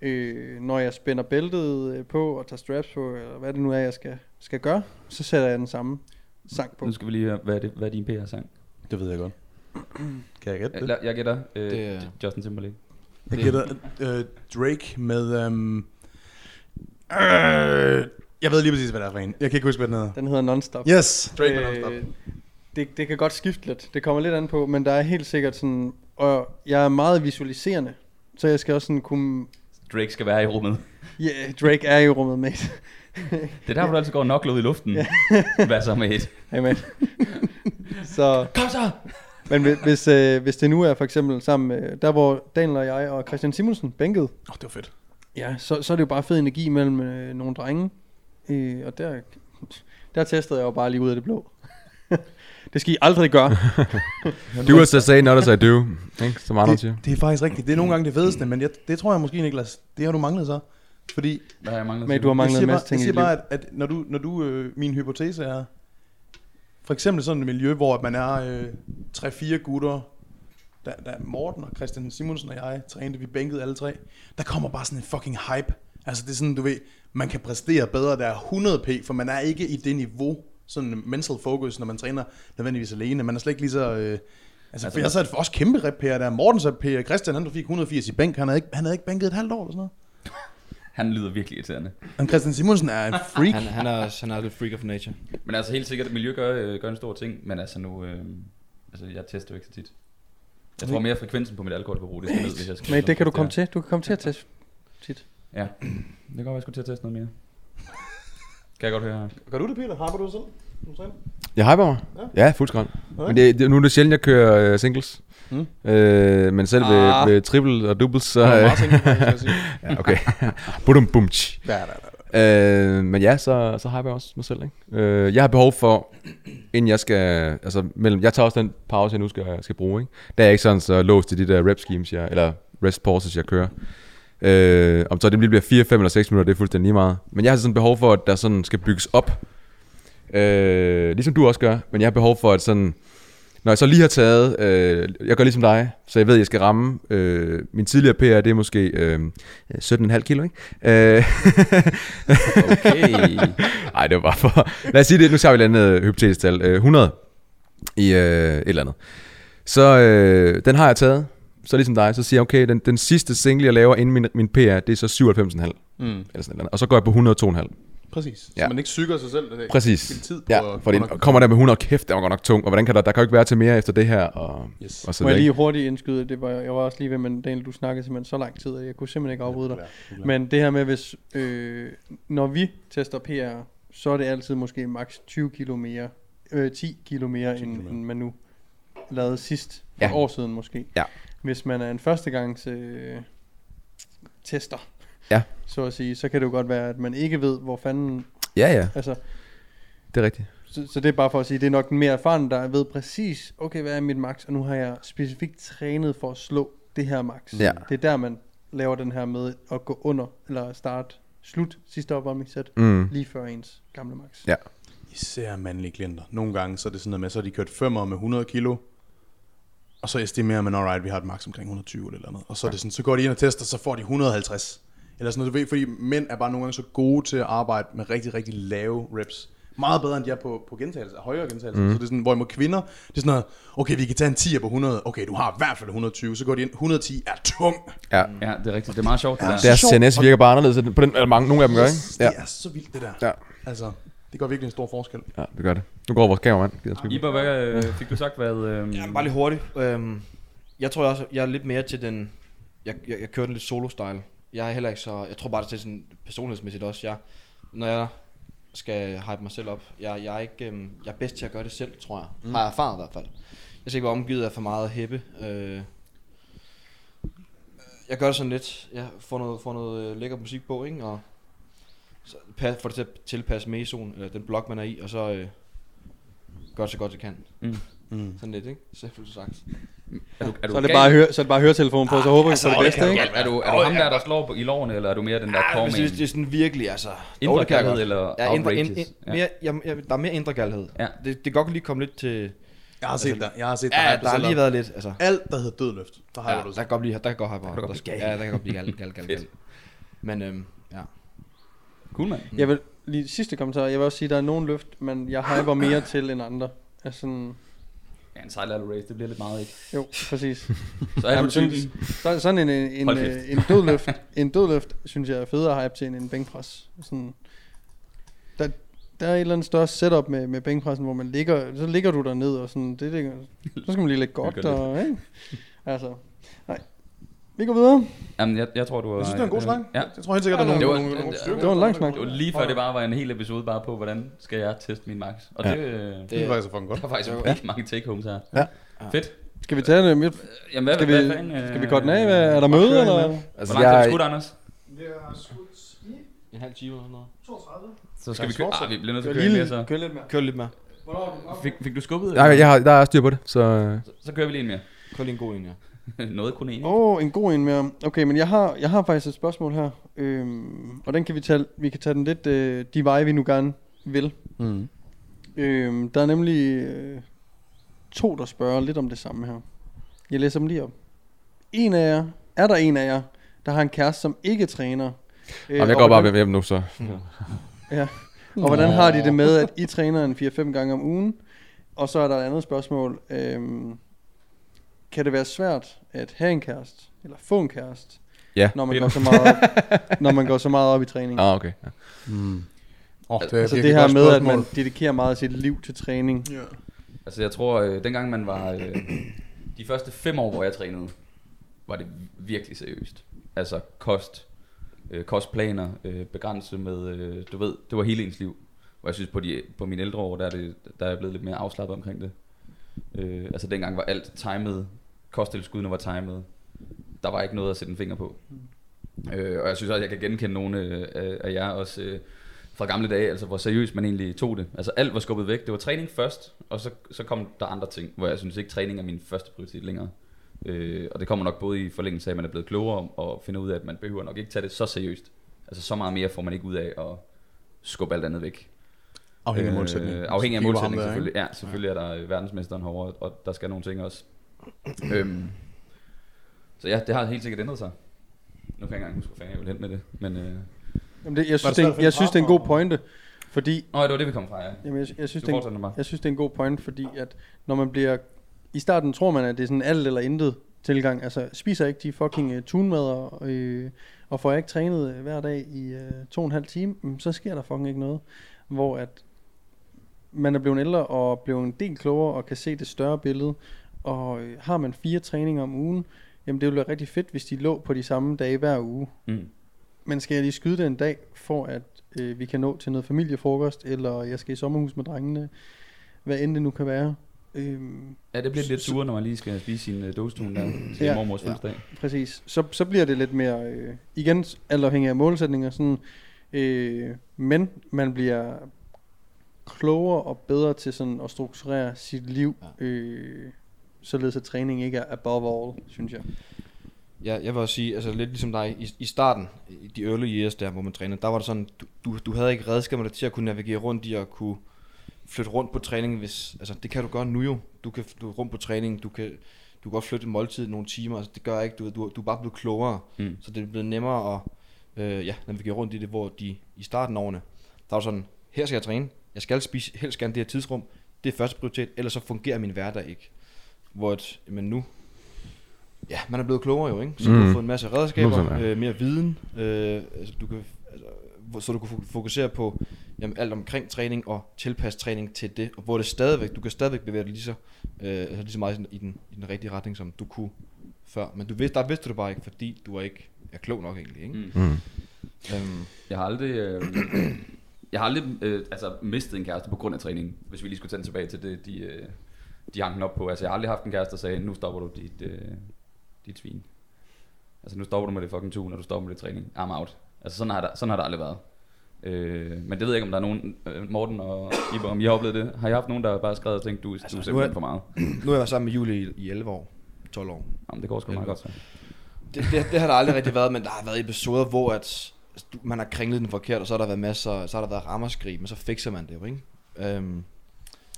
øh, når jeg spænder bæltet øh, på og tager straps på, eller hvad det nu er, jeg skal, skal gøre, så sætter jeg den samme sang på. nu skal vi lige høre, hvad er, det, hvad er din PR-sang? Det ved jeg godt. Kan jeg gætte det? Jeg, jeg gætter øh, Det er- Justin Timberlake. Jeg gætter øh, Drake med... Um, øh, jeg ved lige præcis, hvad det er for en. Jeg kan ikke huske, hvad den hedder. Den hedder Nonstop. Yes, Drake med Nonstop. Øh, det, det kan godt skifte lidt. Det kommer lidt an på, men der er helt sikkert sådan... Og jeg er meget visualiserende, så jeg skal også sådan kunne... Drake skal være i rummet. Ja, yeah, Drake er i rummet, mate. Det er der, hvor du altid går knockler ud i luften. Hvad så med et? Hey, mate. så... Kom så! Men hvis, hvis, øh, hvis det nu er for eksempel sammen med... Der hvor Daniel og jeg og Christian Simonsen bænkede, Åh, oh, det var fedt. ja, så, så er det jo bare fed energi mellem øh, nogle drenge. Øh, og der, der testede jeg jo bare lige ud af det blå. Det skal I aldrig gøre. Do as I say, not as I do. Ikke? Som andre siger. Det, det er faktisk rigtigt. Det er nogle gange det fedeste, men jeg, det tror jeg måske, Niklas, det har du manglet så. Fordi Hvad har jeg manglet? Men du har jeg manglet siger en bare, masse ting jeg i siger dit liv. bare, at, at når du, når du øh, min hypotese er, for eksempel sådan et miljø, hvor man er øh, 3-4 gutter, da, da Morten og Christian Simonsen og jeg trænede, vi bænkede alle tre, der kommer bare sådan en fucking hype. Altså det er sådan, du ved, man kan præstere bedre, der er 100p, for man er ikke i det niveau, sådan en mental focus, når man træner nødvendigvis alene. Man er slet ikke lige så... Øh, altså, Altså, for jeg så det også kæmpe rep her, der er Morten så P, Christian han der fik 180 i bænk, han havde ikke, han havde ikke bænket et halvt år eller sådan noget. Han lyder virkelig irriterende. Men Christian Simonsen er en freak. Han, han, er, han er lidt freak of nature. Men altså helt sikkert, at miljø gør, øh, gør en stor ting. Men altså nu... Øh, altså jeg tester jo ikke så tit. Jeg tror mere frekvensen på mit alkoholforbrug, det skal ned, hvis jeg skal... Men det kan du komme til. Du kan komme til at teste tit. Ja. Det kan godt være, jeg skulle til at teste noget mere. Kan jeg godt høre. Gør du det, Peter? Har du det selv? Du træner? Jeg hyper mig. Ja, fuld skrald. Men det, det, nu er det sjældent, jeg kører uh, singles. Mm. Øh, men selv ved, Ah. ved triple og doubles, så... Så, Øh, sige. ja, okay. Budum bum. Ja, ja, ja. Øh, men ja, så, så hyper jeg også mig selv. Ikke? Øh, jeg har behov for, inden jeg skal, altså mellem, jeg tager også den pause, jeg nu skal, skal bruge. Ikke? Der er jeg ikke sådan så låst til de der rep schemes, jeg, eller rest pauses, jeg kører. Øh, om så det bliver 4, 5 eller 6 minutter, det er fuldstændig lige meget. Men jeg har sådan behov for, at der sådan skal bygges op. Øh, ligesom du også gør, men jeg har behov for, at sådan, når jeg så lige har taget, øh, jeg gør ligesom dig, så jeg ved, at jeg skal ramme, øh, min tidligere PR, det er måske øh, 17,5 kilo, ikke? Øh, Okay. Nej, det var bare for... Lad os sige det, nu tager vi et andet øh, hypotetisk tal. Øh, 100 i øh, et eller andet. Så øh, den har jeg taget. Så ligesom dig, så siger jeg, okay, den, den sidste single, jeg laver inden min, min PR, det er så 97,5. Mm. Eller sådan eller. Og så går jeg på 102,5. Præcis. Så Ja. man ikke syger sig selv. Det Præcis. Tid på Ja, på at- kommer der med 100, kæft, det var godt nok tung. Og hvordan kan der, der kan jo ikke være til mere efter det her. Og, Yes. og så Må jeg lige hurtigt indskyde, det var, jeg var også lige ved, men Daniel, du snakkede simpelthen så lang tid, at jeg kunne simpelthen ikke afbryde dig. Men, Men det her med, hvis, øh, når vi tester PR, så er det altid måske maks 20 kilo mere, øh, 10 kilo mere, 10 end, kilo mere. end man nu lavede sidst, for Ja. år siden måske. Ja. Hvis man er en førstegangs øh, tester, Ja. så at sige, så kan det jo godt være, at man ikke ved, hvor fanden, Ja, ja, altså, det er rigtigt. så, så det er bare for at sige, det er nok den mere erfaren, der ved præcis, okay, hvad er mit max, og nu har jeg specifikt trænet for at slå det her max. Ja. Det er der, man laver den her med at gå under, eller starte slut sidste opvarmningssæt, Mm. lige før ens gamle max. Ja. Især mandlige klienter. Nogle gange så er det sådan noget med, så har de kørt femmer med 100 kilo, og så estimerer man, alright, vi har et max omkring 120 eller noget. Og så, er det sådan, så går de ind og tester, så får de 150. Eller sådan noget, du ved, fordi mænd er bare nogle gange så gode til at arbejde med rigtig, rigtig lave reps. Meget bedre end de er på, på gentagelser, højere gentagelser. Mm. Så det er sådan, hvorimod kvinder, det er sådan noget, okay, vi kan tage en 10 på 100, okay, du har i hvert fald 120, så går de ind, 110 er tung. Ja. Ja, det er rigtigt. Det er meget sjovt, det der. Deres. CNS virker bare anderledes. På den, eller mange, nogle af dem gør, ikke? Ja. Det er så vildt, det der. Ja. Altså, det gør virkelig en stor forskel. ja, det gør det. Nu går vores kameramand. Iber, hvad øh, fik du sagt, hvad... Øh, Ja, bare lige hurtigt. Øhm, jeg tror også, jeg er lidt mere til den... Jeg, jeg, jeg kører den lidt solo-style. Jeg er heller ikke så... Jeg tror bare, det er sådan personlighedsmæssigt også. Jeg, når jeg skal hype mig selv op, jeg, jeg, er ikke, øhm, jeg er bedst til at gøre det selv, tror jeg. Mm. Har jeg erfaret i hvert fald. Jeg skal ikke være omgivet af for meget hæppe. Øh, jeg gør det sådan lidt. Jeg får noget, får noget øh, lækker musik på, ikke? Og så pa- får det til at tilpasse mesoen, eller den blok, man er i, og så øh, gør det så godt, jeg kan. Mm. Mm. Sådan lidt, ikke? Selvfølgelig sagt. er du, er du Så er det bare, høre, så er det bare høretelefonen på, så håber vi altså, det det bedste, ikke? Er du, er du ham der, der slår på, i lårene, eller er du mere den der Ja, core hvis det, det er sådan virkelig, altså... Indre det jeg godt. eller Ja, indre, ind, ind, Ja. mere, jeg, jeg, der er mere indre kærlighed. Ja. Det, det kan godt lige komme lidt til... Jeg har set der. Jeg har set Ja, har der har lige været lidt, altså... Alt, der hedder dødløft, der har Ja, jeg der det. kan godt blive, der kan godt have kan der, der, Ja, der kan godt blive gal, gal, gal, gal. Fedt. Men øhm. Cool, mand. Jeg vil lige sidste kommentar, jeg vil også sige, at der er nogle løft, men jeg hyper mere til end andre. Altså sådan, Ja, en side lateral raise, det bliver lidt meget, ikke? jo, præcis. Så er du typen. så, sådan en, en, en, en dødløft, en dødløft, synes jeg er federe at hype til end en bænkpres. Sådan, der, der er et eller andet større setup med, med bænkpressen, hvor man ligger, så ligger du der ned og sådan, det ligger, så skal man lige lægge godt, og, ikke? Altså, nej. Vi går videre. Jamen, jeg, jeg tror, du var... Jeg synes, det er en god øh, snak. Ja. Jeg tror helt sikkert, at der er Det nogle, var- nogle, nogle det- det var en lang snak. Det var lige før, det bare var en hel episode bare på, hvordan skal jeg teste min max. Og Ja. det, øh, Det er faktisk fucking godt. der er faktisk Ja. mange take-homes her. Ja. Fedt. Skal vi tage det midt? Jamen, hvad, Skal hvad, vi, fanden, øh, skal vi korte den af? Hvad- Er der møde, eller? Hvor Altså, langt har du jeg, skudt, Anders? Vi har skudt i En halv time eller sådan noget. 32. Så skal Ja, vi køre... Ah, vi bliver nødt til at køre mere, lidt mere. Kør lidt mere. Er den op? Fik, fik du skubbet? jeg, jeg har, der er styr på det, så... øh, Så, så kører vi lige en mere. Kør lige en god en, ja. Noget kun en. Åh, oh, en god en mere. Okay, men jeg har, jeg har faktisk et spørgsmål her. Øhm, og den kan vi tage, vi kan tage den lidt øh, de veje, vi nu gerne vil. Mm. Øhm, der er nemlig øh, to, der spørger lidt om det samme her. Jeg læser dem lige op. En af jer, er der en af jer, der har en kæreste, som ikke træner? Øh, Jamen, jeg går bare hjem nu, så... Og hvordan har de det med, at I træner en 4-5 gange om ugen? Og så er der et andet spørgsmål. Øhm, kan det være svært at have en kæreste, eller få en kæreste, Ja. når, man går så meget op, når man går så meget op i træning? Ah, okay. Ja. Mm. Oh, det er altså det her med, at man dedikerer meget af sit liv til træning. Ja. Altså, jeg tror, øh, dengang man var... Øh, de første fem år, hvor jeg trænede, var det virkelig seriøst. Altså, kost, øh, kostplaner, øh, begrænset med... Øh, du ved, det var hele ens liv. Og jeg synes, på, de, på mine ældre år, der er, det, der er jeg blevet lidt mere afslappet omkring det. Øh, altså, dengang var alt timet. Kosttilskuddene var timet. Der var ikke noget at sætte en finger på. Øh, og jeg synes også, at jeg kan genkende nogle øh, af- jer også... Øh, fra gamle dage, altså hvor seriøst man egentlig tog det. Altså alt var skubbet væk. Det var træning først, og så, så kom der andre ting, hvor jeg synes ikke, træning er min første prioritet længere. Øh, og det kommer nok både i forlængelse af, at man er blevet klogere og finder ud af, at man behøver nok ikke tage det så seriøst. Altså så meget mere får man ikke ud af at skubbe alt andet væk. Afhængig af Øh, målsætning. Afhængig af Kigger på ham målsætning, der, selvfølgelig. Ja, selvfølgelig er der øh, verdensmesteren herovre, og der skal nogle ting også. Øhm, så ja, det har helt sikkert ændret sig. Nu kan jeg ikke engang huske, hvor fanden jeg vil hen med det. Men, øh, Jamen det, jeg, synes, det er, finde jeg synes, det er en god pointe, fordi Nå, det var det, vi kom fra, ja. jamen, jeg, jeg, synes, Du det er en, jeg synes, det er en god point, fordi at når man bliver... I starten tror man, at det er sådan alt eller intet tilgang. Altså, spiser ikke de fucking uh, tunmadder, øh, og får jeg ikke trænet øh, hver dag i uh, to og en halv time, mm, så sker der fucking ikke noget. Hvor at man er blevet ældre og blevet en del klogere og kan se det større billede. Og øh, har man fire træninger om ugen, jamen det ville være rigtig fedt, hvis de lå på de samme dage hver uge. Mm. Men skal jeg lige skyde det en dag, for at øh, vi kan nå til noget familiefrokost, eller jeg skal i sommerhus med drengene, hvad end det nu kan være. Øhm, Ja, det bliver lidt sure, når man lige skal spise sin uh, dåstun der til Ja. ja. mormors fødselsdag. præcis. Så, så bliver det lidt mere, øh, igen alt afhængig af målsætninger, sådan, øh, men man bliver klogere og bedre til sådan at strukturere sit liv, øh, således at træning ikke er above all, synes jeg. Ja, jeg vil også sige, altså lidt ligesom dig, i, i starten, i de early years der, hvor man træner, der var det sådan, du, du, du havde ikke redskaberne til at kunne navigere rundt i at kunne flytte rundt på træningen, hvis, altså det kan du gøre nu jo. Du kan du rundt på træning, du kan, du kan godt flytte en måltid nogle timer, altså det gør ikke, du, du, du er bare blevet klogere, Mm. så det er blevet nemmere at øh, ja, navigere rundt i det, hvor de i starten af årene, der var sådan, her skal jeg træne, jeg skal spise helst gerne det her tidsrum, det er første prioritet, ellers så fungerer min hverdag ikke. Hvor et, men nu, ja, man er blevet klogere jo, ikke? Så mm. du har fået en masse er redskaber, sådan, ja. øh, mere viden, øh, altså, du kan, altså, hvor- så du kan fo- fokusere på jamen, alt omkring træning og tilpasse træning til det, og hvor det stadigvæk, du kan stadigvæk bevæge dig lige så, øh, altså lige så meget i den, i, den, rigtige retning, som du kunne før. Men du vidste, der vidste du bare ikke, fordi du er ikke er klog nok egentlig. Ikke? Mm. Mm. Øhm, Jeg har aldrig, øh, jeg har aldrig øh, altså, mistet en kæreste på grund af træning, hvis vi lige skulle tage den tilbage til det, de, øh, de hang den op på. Altså, jeg har aldrig haft en kæreste, der sagde, nu stopper du dit, øh, dit svin. Altså, nu stopper du med det fucking tun, og du stopper med det træning. I'm out. Altså, sådan har der, sådan har det aldrig været. Øh, men det ved jeg ikke, om der er nogen, øh, Morten og Iber, om I har oplevet det. Har I haft nogen, der bare skrevet og tænkt, du, altså, du er er- simpelthen for meget? nu har jeg sammen med Julie i, i 11 år, 12 år. Jamen, det går sgu meget godt så. Det, det, det har der aldrig rigtig været, men der har været episoder, hvor at, altså, man har kringlet den forkert, og så har der været masser, så har der været rammerskrig, men så fikser man det jo, ikke? Øhm,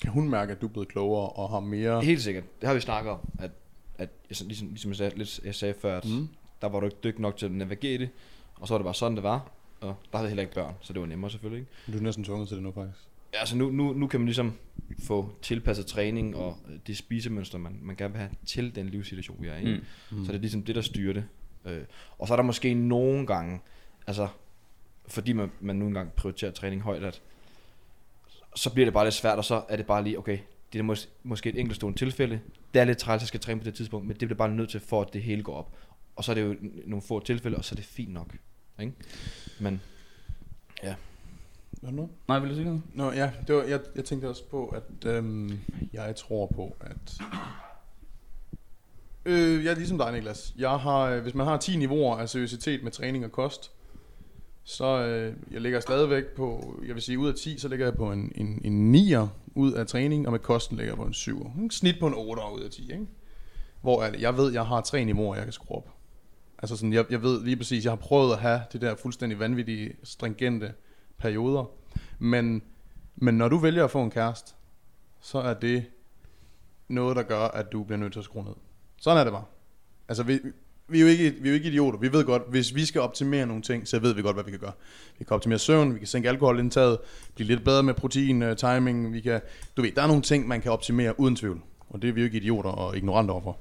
Kan hun mærke, at du er blevet klogere og har mere... Helt sikkert. Det har vi snakket om, at, at jeg- ligesom, ligesom jeg, sagde, lidt, jeg sagde før, at Mm. mm. der var du ikke dygtig nok til at navigere det, og så var det bare sådan, det var, og der havde heller ikke børn, så det var nemmere selvfølgelig, ikke? Du er næsten tvunget til det nu, faktisk. Ja, altså nu, nu, nu kan man ligesom få tilpasset træning og øh, det spisemønster, man, man gerne vil have til den livssituation, vi er i. Mm. Mm. Så det er ligesom det, der styrer det. Øh, og så er der måske nogle gange, altså fordi man, man nu engang prioriterer træning højt, at så bliver det bare lidt svært, og så er det bare lige, okay, det er mås- måske et enkeltstående tilfælde. Det er lidt træls, at jeg skal træne på det tidspunkt, men det bliver bare nødt til, for at det hele går op. Og så er det jo nogle få tilfælde, og så er det fint nok. Ikke? Men Hvad nu? Nej, vil du sige noget? Nå ja, det var, jeg, jeg tænkte også på, at øhm, jeg tror på, at... Øh, jeg er ligesom dig, Niklas. Jeg har, øh, hvis man har 10 niveauer af seriøsitet med træning og kost, så øh, jeg ligger stadigvæk på, jeg vil sige ud af 10, så ligger jeg på en, en, en 9'er ud af træning, og med kosten ligger jeg på en 7'er. En snit på en 8'er ud af 10, ikke? Hvor er jeg ved, jeg har tre niveauer, jeg kan skrue op. Altså sådan, jeg, jeg ved lige præcis, jeg har prøvet at have det der fuldstændig vanvittige, stringente perioder. Men, men når du vælger at få en kæreste, så er det noget, der gør, at du bliver nødt til at skrue ned. Sådan er det bare. Altså, vi, vi, er jo ikke, vi er jo ikke idioter. Vi ved godt, hvis vi skal optimere nogle ting, så ved vi godt, hvad vi kan gøre. Vi kan optimere søvn, vi kan sænke alkoholindtaget, blive lidt bedre med protein, uh, timing, vi kan, du ved, der er nogle ting, man kan optimere uden tvivl. Og det er vi jo ikke idioter og ignoranter overfor.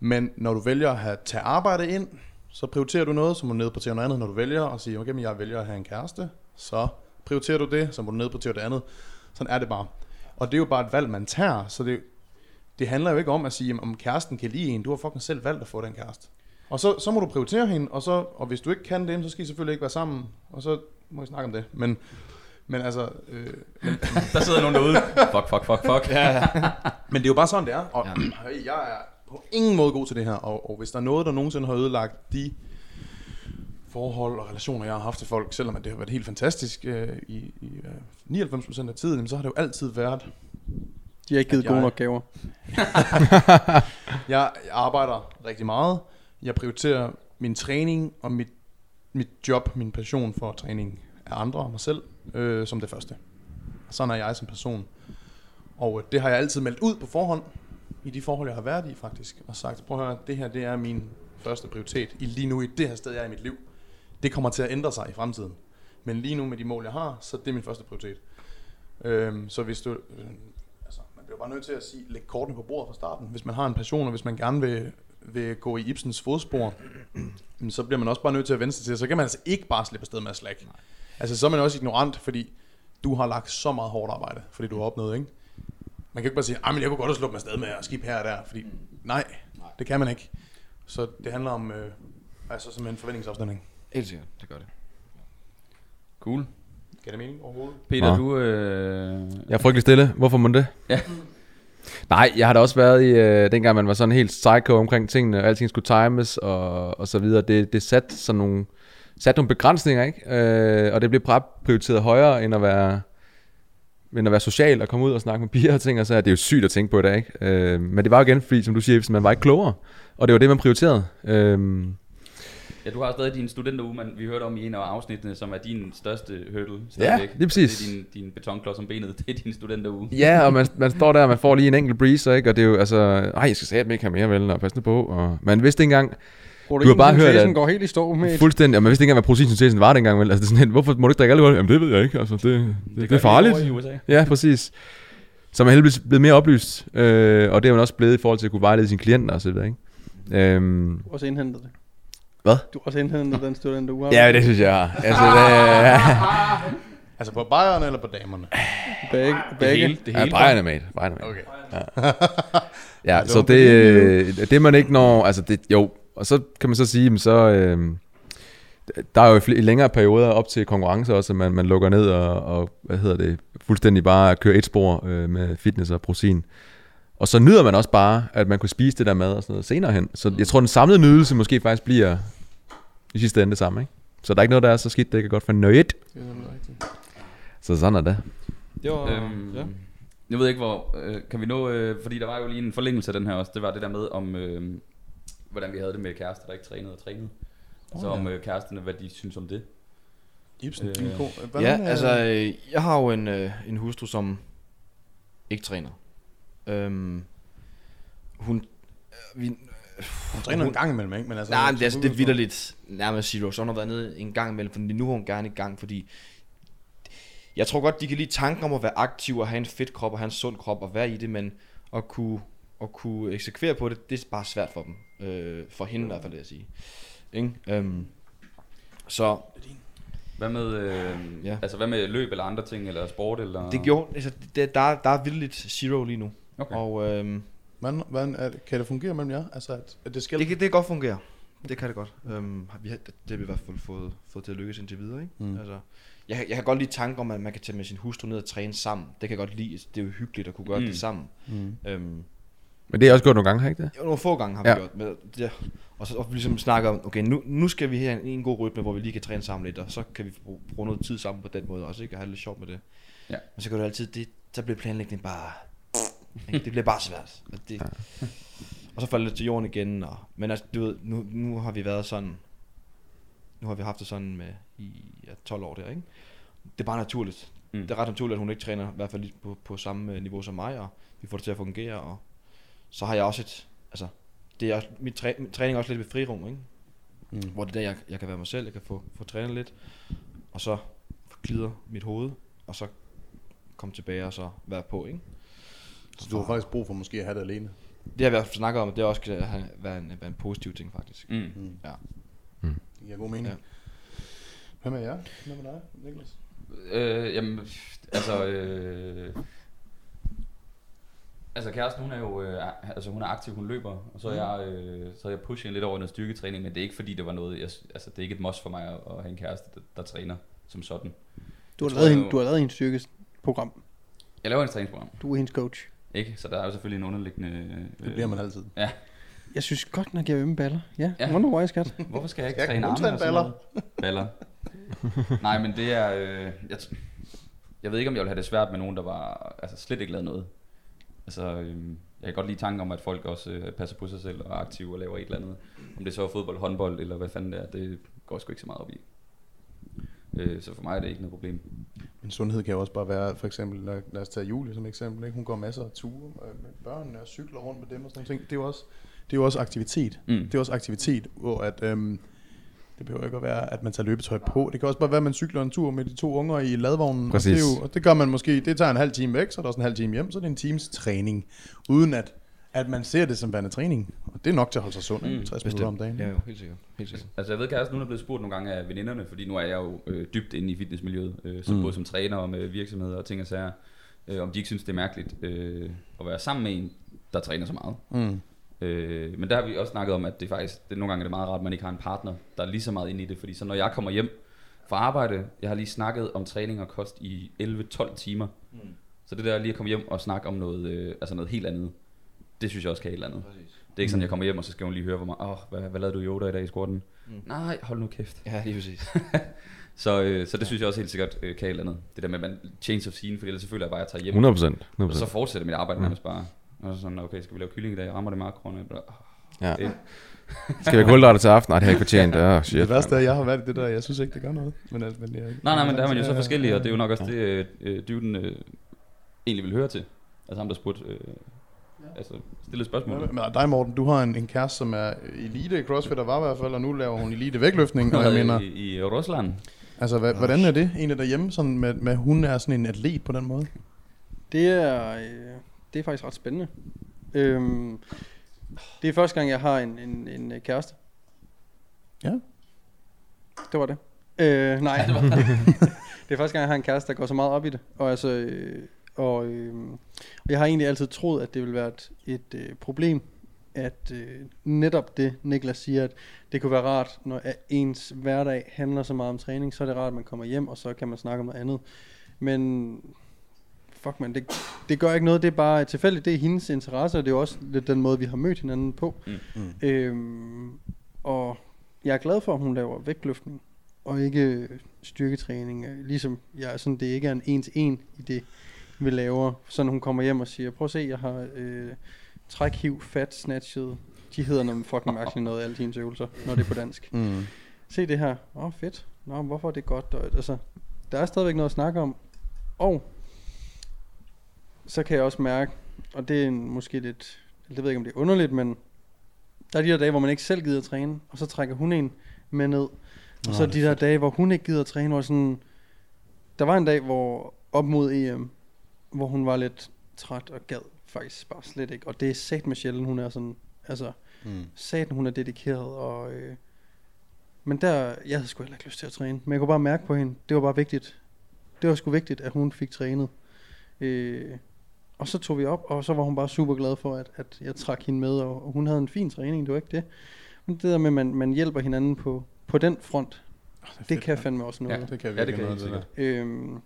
Men når du vælger at have, tage arbejde ind, så prioriterer du noget, så må du nedprioritere noget andet. Når du vælger at sige, okay, men jeg vælger at have en kæreste, så prioriterer du det, så må du nedprioritere det andet. Sådan er det bare. Og det er jo bare et valg, man tager, så det, det handler jo ikke om at sige, om kæresten kan lide en. Du har fucking selv valgt at få den kæreste. Og så, så må du prioritere hende, og, så, og hvis du ikke kan det, så skal I selvfølgelig ikke være sammen, og så må I snakke om det. Men, men altså, øh, Der sidder nogen derude. Fuck, fuck, fuck, fuck. Ja. men det er jo bare sådan, det er. Og ja. jeg er på ingen måde god til det her. Og, og hvis der er noget, der nogensinde har ødelagt de forhold og relationer, jeg har haft til folk, selvom at det har været helt fantastisk øh, i, i øh, 99% af tiden, jamen, så har det jo altid været... De har ikke givet gode nok gaver. Jeg, jeg arbejder rigtig meget. Jeg prioriterer min træning og mit, mit job, min passion for træning af andre og mig selv, øh, som det første. Sådan er jeg som person. Og øh, det har jeg altid meldt ud på forhånd, i de forhold, jeg har været i faktisk, og sagt, prøv at høre, det her det er min første prioritet, i lige nu i det her sted, jeg er i mit liv. Det kommer til at ændre sig i fremtiden. Men lige nu med de mål, jeg har, så det er min første prioritet. Øhm, så hvis du, øh, altså, man bliver bare nødt til at sige, lægge kortene på bordet fra starten. Hvis man har en passion, og hvis man gerne vil, vil gå i Ibsens fodspor, så bliver man også bare nødt til at vende sig til. Så kan man altså ikke bare slippe afsted med at slække. Altså så er man også ignorant, fordi du har lagt så meget hårdt arbejde, fordi du har opnået, ikke? Man kan ikke bare sige, at jeg kunne godt have sluppet mig afsted med at skip her og der, fordi nej, det kan man ikke. Så det handler om øh, altså simpelthen forventningsafstemning. helt sikkert, det gør det. Cool. Giver det mening overhovedet? Peter, Nå. du... Øh... Jeg er frygtelig stille. Hvorfor må det? Ja. Nej, jeg har da også været i, øh, dengang man var sådan helt psycho omkring tingene, og alting skulle times og, og så videre. Det, det satte sådan nogle, satte nogle begrænsninger, ikke? Øh, og det blev prioriteret højere, end at være men at være social og komme ud og snakke med piger og ting, og så er det jo sygt at tænke på i dag, ikke? Øh, men det var jo igen, fordi som du siger, man var ikke klogere, og det var det, man prioriterede. Øh, Ja, du har stadig din studenteruge, man, vi hørte om i en af afsnittene, som er din største hurdle. Ja, stadigvæk. lige præcis. Det er din, din betonklods om benet, det er din studenteruge. Ja, og man, man står der, og man får lige en enkelt breeze, ikke? og det er jo altså, ej, jeg skal sige, at man ikke have mere, vel, og passe nu på, og man vidste ikke engang, Du har bare hørt, at- går helt i stå med fuldstændig, og man vidste ikke engang, hvad proteinsyntesen var dengang, vel, altså det er sådan, helt, hvorfor må du ikke drikke alkohol? Jamen det ved jeg ikke, altså det, det, det, det er farligt. i USA. Ja, præcis. Så man er heldigvis blevet mere oplyst, øh, og det er man også blevet i forhold til at kunne vejlede sine klienter og så videre, ikke? Øhm, har også indhentet det. Hvad? Du har også indhentet den student, du har. ja, det synes jeg har. Altså, det, ja, Altså på bajerne eller på damerne? Begge. Det begge. hele, det ja hele. Bayern er med. Bayern er med. Okay. Ja, Ja, det så var det, øh, det man ikke når, altså det, jo, og så kan man så sige, så, øh, der er jo i længere perioder op til konkurrence også, at man, man lukker ned og, og, hvad hedder det, fuldstændig bare kører et spor øh, med fitness og protein. Og så nyder man også bare, at man kunne spise det der mad og sådan noget senere hen. Så jeg tror, den samlede nydelse måske faktisk bliver i sidste ende det samme, ikke? Så der er ikke noget, der er så skidt, det ikke er godt for nøjet. Det er rigtigt. Så sådan er det. Det var, Øhm, ja. Jeg ved ikke, hvor... Øh, kan vi nå... Øh, fordi der var jo lige en forlængelse af den her også. Det var det der med, om... Øh, hvordan vi havde det med kærester, der ikke trænede og trænede. Så Åh, om ja. øh, kæresterne, hvad de synes om det. Ibsen, Øh, din ko. Ja, Hvordan, øh, altså, øh, jeg har jo en, øh, en hustru, som ikke træner. Øhm, hun... Øh, vi, Hun træner en gang imellem, ikke? Men altså, Nej, men det, er, altså, det er vidderligt nærmest zero. Så hun har været nede en gang imellem, for nu er hun gerne i gang, fordi jeg tror godt, de kan lide tanken om at være aktiv og have en fedt krop og have en sund krop og være i det, men at kunne, at kunne eksekvere på det, det er bare svært for dem. Øh, for hende i hvert fald, vil jeg sige. Ikke? Øhm, så Hvad med, øh, Ja. ja. altså, hvad med løb eller andre ting, eller sport? Eller... det gjorde, altså, det, der, der er vildt zero lige nu. Okay. Og øhm, Hvordan, hvordan er, det- kan det fungere mellem jer? Altså, at, at det skal... det, kan, det kan godt fungere. Det kan det godt. Øhm, har vi har, det har vi i hvert fald fået, fået til at lykkes indtil videre. Ikke? Mm. Altså, jeg, kan- jeg kan godt lide tanken om, at man kan tage med sin hustru ned og træne sammen. Det kan jeg godt lide. Det er jo hyggeligt at kunne gøre mm. Det sammen. Mm. Øhm, Men det er også gjort nogle gange, har ikke det? jo, nogle få gange har Ja. vi gjort. Men, ja. Og så og vi ligesom snakker om, okay, nu, nu skal vi have en, en god rytme, hvor vi lige kan træne sammen lidt, og så kan vi bruge, bruge noget tid sammen på den måde også, ikke? Og have lidt sjovt med det. Ja. Men så kan du altid, det, så bliver planlægningen bare, ikke? det bliver bare svært. Og, det, og så falder det til jorden igen. Og, men altså, du ved, nu, nu har vi været sådan, nu har vi haft det sådan med i ja, 12 år der, ikke? Det er bare naturligt. Mm. Det er ret naturligt, at hun ikke træner, i hvert fald på, på samme øh, niveau som mig, og vi får det til at fungere, og så har jeg også et, altså, det er også, mit, træ, min træning er også lidt ved frirum, ikke? Mm. Hvor det er der, jeg, jeg kan være mig selv, jeg kan få, få trænet lidt, og så glider mit hoved, og så komme tilbage og så være på, ikke? Så du har faktisk brug for måske at have det alene. Det har vi også snakket om, at det også kan have, være, en, være en positiv ting, faktisk. Mm. Mm. Ja. Det giver god mening. Ja. Hvad med jer? Hvad med dig, Niklas? Øh, jamen, altså... Øh, altså kæresten, hun er jo øh, altså, hun er aktiv, hun løber, og så er jeg, øh, så er jeg hende lidt over i noget styrketræning, men det er ikke fordi, det var noget, jeg, altså det er ikke et must for mig at, at have en kæreste, der, der træner som sådan. Du har, Jeg lavet tror hende, du har lavet hendes styrkesprogram. Jeg laver en træningsprogram, Du er hendes coach. Ikke? Så der er jo selvfølgelig en underliggende... Øh, Det bliver man altid. Jeg synes godt nok, jeg ømme baller. Ja, Ja. ja. wonder why, skat. Hvorfor skal jeg ikke træne arme træne og sådan baller? noget? Baller. Nej, men det er... Øh, jeg, t- jeg ved ikke, om jeg vil have det svært med nogen, der var altså, slet ikke lavet noget. Altså, øh, jeg kan godt lide tanken om, at folk også øh, passer på sig selv og er aktive og laver et eller andet. Om det så er fodbold, håndbold eller hvad fanden det er, det går sgu ikke så meget op i. Øh, så for mig er det ikke noget problem. Men sundhed kan jo også bare være, for eksempel, lad, lad os tage Julie som eksempel, ikke? hun går masser af ture øh, med børnene og cykler rundt med dem og sådan noget. Det er jo også, det er jo også aktivitet. Mm. Det er også aktivitet, hvor at, øhm, det behøver ikke at være, at man tager løbetøj på. Det kan også bare være, at man cykler en tur med de to unger i ladvognen. Præcis. Og det, er jo, og det gør man måske, det tager en halv time væk, så er der også en halv time hjem, så er det en times træning, uden at, at man ser det som værende træning. Og det er nok til at holde sig sund, mm, Mm, 60 minutter om dagen. Ja, jo, helt sikkert. Helt sikkert. Altså jeg ved, kæresten hun er blevet spurgt nogle gange af veninderne, fordi nu er jeg jo øh, dybt inde i fitnessmiljøet, øh, som mm. både som træner og med virksomheder og ting og sager, øh, om de ikke synes, det er mærkeligt øh, at være sammen med en, der træner så meget. Mm. Øh, men der har vi også snakket om, at det faktisk, det, nogle gange er det meget rart, at man ikke har en partner, der er lige så meget inde i det. Fordi så når jeg kommer hjem fra arbejde, jeg har lige snakket om træning og kost i 11-12 timer. Mm. Så det der lige at komme hjem og snakke om noget, øh, altså noget helt andet, det synes jeg også kan et eller andet. Præcis. Det er ikke sådan, jeg kommer hjem, og så skal hun lige høre, hvor meget, åh, hvad, hvad lavede du i yoga i dag i squatten? Nej, hold nu kæft. Ja, lige præcis. Så, øh, så det synes jeg også helt sikkert øh, kan et eller andet. Det der med, at man change of scene, fordi ellers så føler jeg bare, at jeg tager hjem. 100 procent. Og så fortsætter mit arbejde nærmest bare. Og så sådan, okay, skal vi lave kylling i dag? Rammer det makroerne? Ja. Det- Skal vi have kulhydrater til aften? Nej, det har jeg ikke fortjent. Oh, shit, Det værste er, at jeg har været det der, jeg synes ikke, det gør noget. Men, altså, men jeg, Nej, nej, men der er man jo så Ja, forskellige, ja, og det er jo nok også det, øh, øh, dyvden øh, egentlig vil høre til. Altså ham, der spurgte, øh, altså stille spørgsmål. Men dig, Morten, du har en, en kæreste, som er elite i CrossFit, der var i hvert fald, og nu laver hun elite vægtløftning, og jeg mener, I, i Rusland. altså, hvad, hvordan er det egentlig derhjemme, sådan med, med, hun er sådan en atlet på den måde? Det er, øh, det er faktisk ret spændende. Øhm, det er første gang, jeg har en, en, en øh, kæreste. Ja. Det var det. Øh, nej. det er første gang, jeg har en kæreste, der går så meget op i det. Og, altså, øh, og, øh, og jeg har egentlig altid troet, at det ville være et, et øh, problem, at øh, netop det, Niklas siger, at det kunne være rart, når ens hverdag handler så meget om træning, så er det rart, at man kommer hjem, og så kan man snakke om noget andet. Men fuck man, det, det gør ikke noget, det er bare tilfældigt, det er hendes interesse, og det er jo også lidt den måde, vi har mødt hinanden på. Mm. Mm. Øhm, og jeg er glad for, at hun laver vægtløftning, og ikke øh, styrketræning, øh, ligesom jeg, sådan, det ikke er en en-til-en i det, vi laver. Sådan hun kommer hjem og siger, prøv at se, jeg har øh, trækhiv, fat, snatchet, de hedder noget fucking mærkeligt noget, alle hendes øvelser, når det er på dansk. Mm. Se det her, åh oh, fedt, Nå, hvorfor er det godt? Og, altså, der er stadigvæk noget at snakke om, og så kan jeg også mærke, og det er en, måske lidt, det ved jeg ikke om det er underligt, men der er de der dage, hvor man ikke selv gider at træne, og så trækker hun en med ned. Og Nå, så det de er der dage, hvor hun ikke gider at træne, hvor sådan, der var en dag, hvor op mod EM, hvor hun var lidt træt og gad faktisk bare slet ikke. Og det er sat med sjældent, hun er sådan, altså, Mm. satan hun er dedikeret, og, øh, men der, jeg havde sgu heller ikke lyst til at træne, men jeg kunne bare mærke på hende, det var bare vigtigt. Det var sgu vigtigt, at hun fik trænet. Øh, og så tog vi op, og så var hun bare super glad for, at, at jeg trak hende med, og, og hun havde en fin træning, det var ikke det. Men det der med, at man, man hjælper hinanden på, på den front, Det, er det fedt, kan mand. fandme også noget. Ja. Det kan Ja, det virkelig kan noget, det der. Øhm,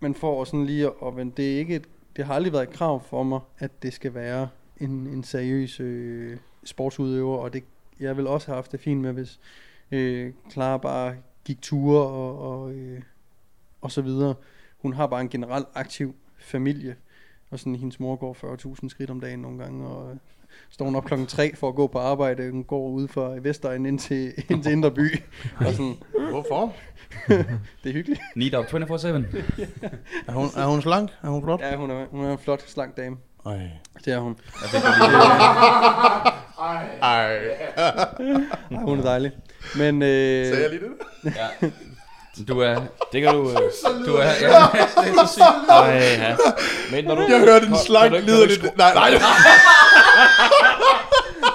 men for sådan lige at, at vende, det er ikke et, det har aldrig været et krav for mig, at det skal være en, en seriøs øh, sportsudøver, og det, jeg vil også have haft det fint med, hvis øh, Clara bare gik ture og, og, øh, og så videre. Hun har bare en generelt aktiv familie, og sådan hendes mor går 40.000 skridt om dagen nogle gange, og øh, står hun op klokken 3 for at gå på arbejde, hun går ud fra Vestegn ind til, ind til Indre By, og sådan, Hvorfor? det er hyggeligt. Need up 24-7. Er hun, er hun slank? Er hun flot? Ja, hun er, hun er en flot, slank dame. Ej. Det er hun. Jeg jo lige, Ej. Ej, hun er dejlig. Men øh, Sagde jeg lige det? ja. Du er, Det kan du... Øh, du er, ja, det er så sygt. ej, ja. Men når du... Jeg hørte en Kan- slank lyder lidt... Nej, nej.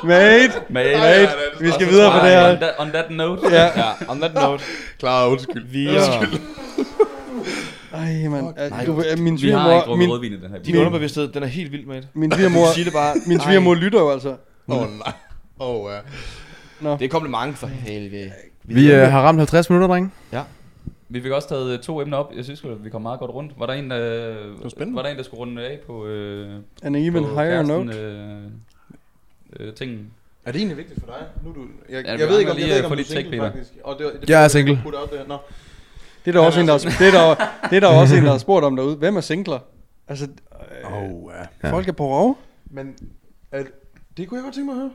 mate, Mate, mate, vi skal videre på det on, her. that, on that note. Ja. Ja, on that note. Klar, undskyld. Vi er... Ej, mand. Nej, Du, øh, min Vi har ikke svigermor, drukket min, rødvin i den her Din underbevidsthed, den er helt vild, mate. min svigermor, det bare... min svigermor lytter jo altså. Åh, oh, nej. Åh, oh, ja. Nå. Det er kompliment for helvede. Vi øh, har ramt 50 minutter, drenge. Vi fik også taget øh, to emner op. Jeg synes at vi kom meget godt rundt. Var der en, der, var spændende. var der, en, der skulle runde af på, øh, An even på higher kæresten, note. Øh, øh, tingen? Er det egentlig vigtigt for dig? Nu er du... Jeg, Ja, jeg, ved ikke, om, jeg ved at ikke, om du er single, faktisk. Og det, det, Jeg er single. Nå. Det er der også en, der, det er der, det er der også en, der har spurgt om derude. Hvem er singler? Altså, øh, Oh, ja. Ja. folk er på rov. Men er, det kunne jeg godt tænke mig at høre.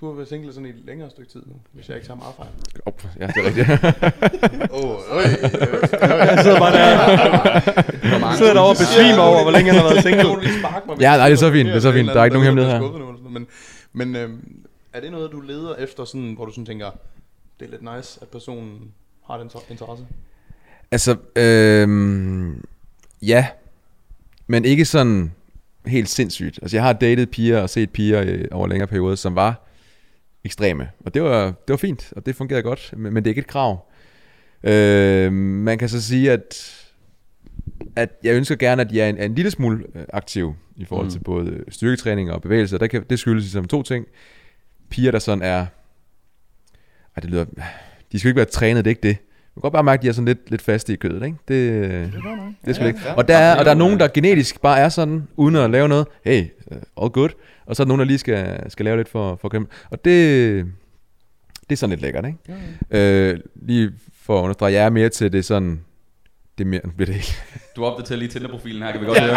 Du har været single sådan i et længere stykke tid nu, hvis jeg ikke tager meget fejl. Oh, ja, det er rigtigt. Åh, oh, øj. Jeg sidder bare der. Jeg sidder derovre og besvimer over, hvor længe han har været single. Ja, nej, det er så fint, det er så fint. Der er ikke nogen hemmelighed her. Men, men øhm, er det noget, du leder efter, sådan, hvor du sådan tænker, det er lidt nice, at personen har den inter- interesse? altså, øhm, ja. Men ikke sådan helt sindssygt. Altså, jeg har datet piger og set piger øh, over længere perioder, som var ekstreme. Og det var, det var fint, og det fungerede godt, men, men det er ikke et krav. Øh, man kan så sige, at, at jeg ønsker gerne, at jeg er en, er en lille smule øh, aktiv i forhold Mm. til både styrketræning og bevægelse. Der kan, det skyldes ligesom to ting. Piger, der sådan er... Ej, det lyder... De skal jo ikke være trænet, det er ikke det. Man kan godt bare mærke, at de er sådan lidt, lidt faste i kødet, ikke? Det, det er sgu Ja, ikke. Og der er, og der er nogen, der genetisk bare er sådan, uden at lave noget. Hey, all good. Og så er der nogen, der lige skal, skal lave lidt for, for kæmpe. Og det, Det er sådan lidt lækkert, ikke? Øh, lige for at understrege, jeg er mere til det sådan... Det er mere, bliver det ikke. Du opdaterer lige Tinder-profilen her, kan vi godt høre.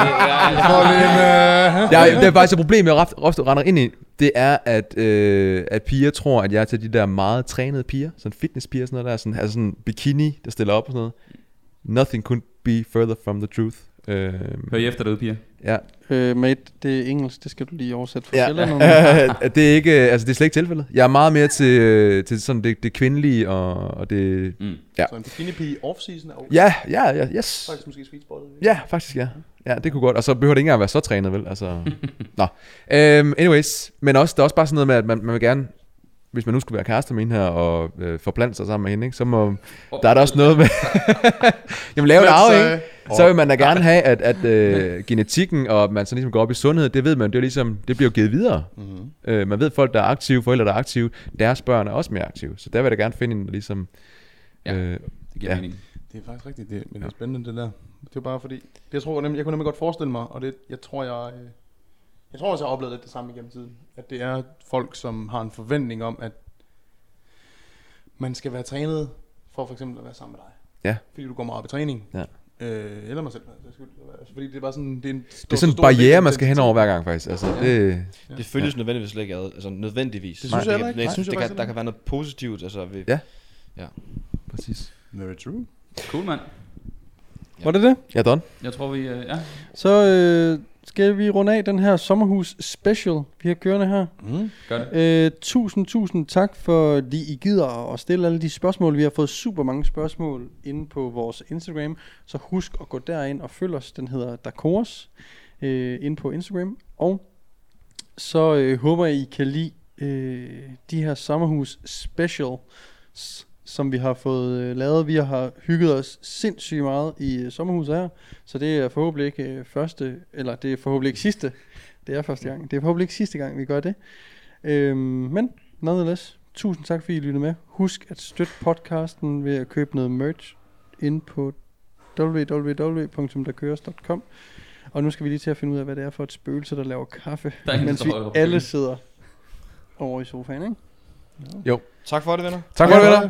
Ja, det er faktisk et problem, jeg ofte render ind i. Det er, at, øh, at piger tror, at jeg er til de der meget trænede piger. Sådan fitnesspiger og sådan noget der. Sådan, altså sådan bikini, der stiller op og sådan noget. Nothing could be further from the truth. Øh, Hør I efter derude, piger. Ja. Øh, mate, det er engelsk, det skal du lige oversætte for Ja. sjældent. det er ikke, altså det er slet ikke tilfældet. Jeg er meget mere til, til sådan det, det kvindelige og, og det... Mm. Ja. Så en bikini-pige off-season er okay. Ja, ja, ja, yes. Faktisk måske sweet spottet. Ja, faktisk ja. Ja, det kunne godt. Og så behøver det ikke engang være så trænet, vel? Altså, nå. Um, anyways, men også, det er også bare sådan noget med, at man, man vil gerne, hvis man nu skulle være kærester med hende her, og øh, forplante sig sammen med hende, ikke, så må, der er der også noget med, jamen lave en arv, ikke? Så vil man da gerne have, at, at øh, genetikken, og at man så ligesom går op i sundhed, det ved man, det er ligesom, det bliver jo givet videre. Mm-hmm. Øh, man ved, at folk, der er aktive, forældre, der er aktive, deres børn er også mere aktive. Så der vil jeg da gerne finde en, ligesom... Ja. Øh, Det giver Ja. mening. Det er faktisk rigtigt, det, men det er spændende det der. Det er bare fordi, det jeg tror nemlig, jeg kunne nemlig godt forestille mig, og det, jeg tror jeg, øh, jeg tror også jeg har oplevet lidt det samme igennem tiden, at det er folk, som har en forventning om, at man skal være trænet for for eksempel at være sammen med dig. Ja. Fordi du går meget op i træning. Ja. Øh, eller mig selv. Altså, fordi det er bare sådan, det er en stor, det er sådan en barriere, man skal hen over hver gang, faktisk. Altså, Ja. det, Det føles nødvendigvis slet ikke ad. Altså nødvendigvis. Det synes jeg ikke. Nej, synes jeg det kan, der kan være noget positivt. Altså, ved, Ja. præcis. Very true. Cool, mand. Var det det? Ja, Don. Jeg tror, vi... Øh, ja. Så øh, skal vi runde af den her sommerhus special, vi har kørende her. Mm. Gør det. Øh, tusind, tusind tak for, at I gider at stille alle de spørgsmål. Vi har fået super mange spørgsmål inde på vores Instagram, så husk at gå derind og følg os. Den hedder Dakors øh, inde på Instagram. Og så øh, håber jeg, I kan lide øh, de her sommerhus specials, som vi har fået øh, lavet. Vi har hygget os sindssygt meget i øh, sommerhuset her, så det er forhåbentlig ikke øh, første, eller det er forhåbentlig ikke sidste. Det er første gang. Det er forhåbentlig ikke sidste gang, vi gør det. Øhm, men nonetheless, tusind tak fordi I lyttede med. Husk at støtte podcasten ved at købe noget merch ind på www.derkøres.com Og nu skal vi lige til at finde ud af, hvad det er for et spøgelse, der laver kaffe, Der er mens vi alle sidder over i sofaen, ikke? Tak for det, venner. Tak for det, venner.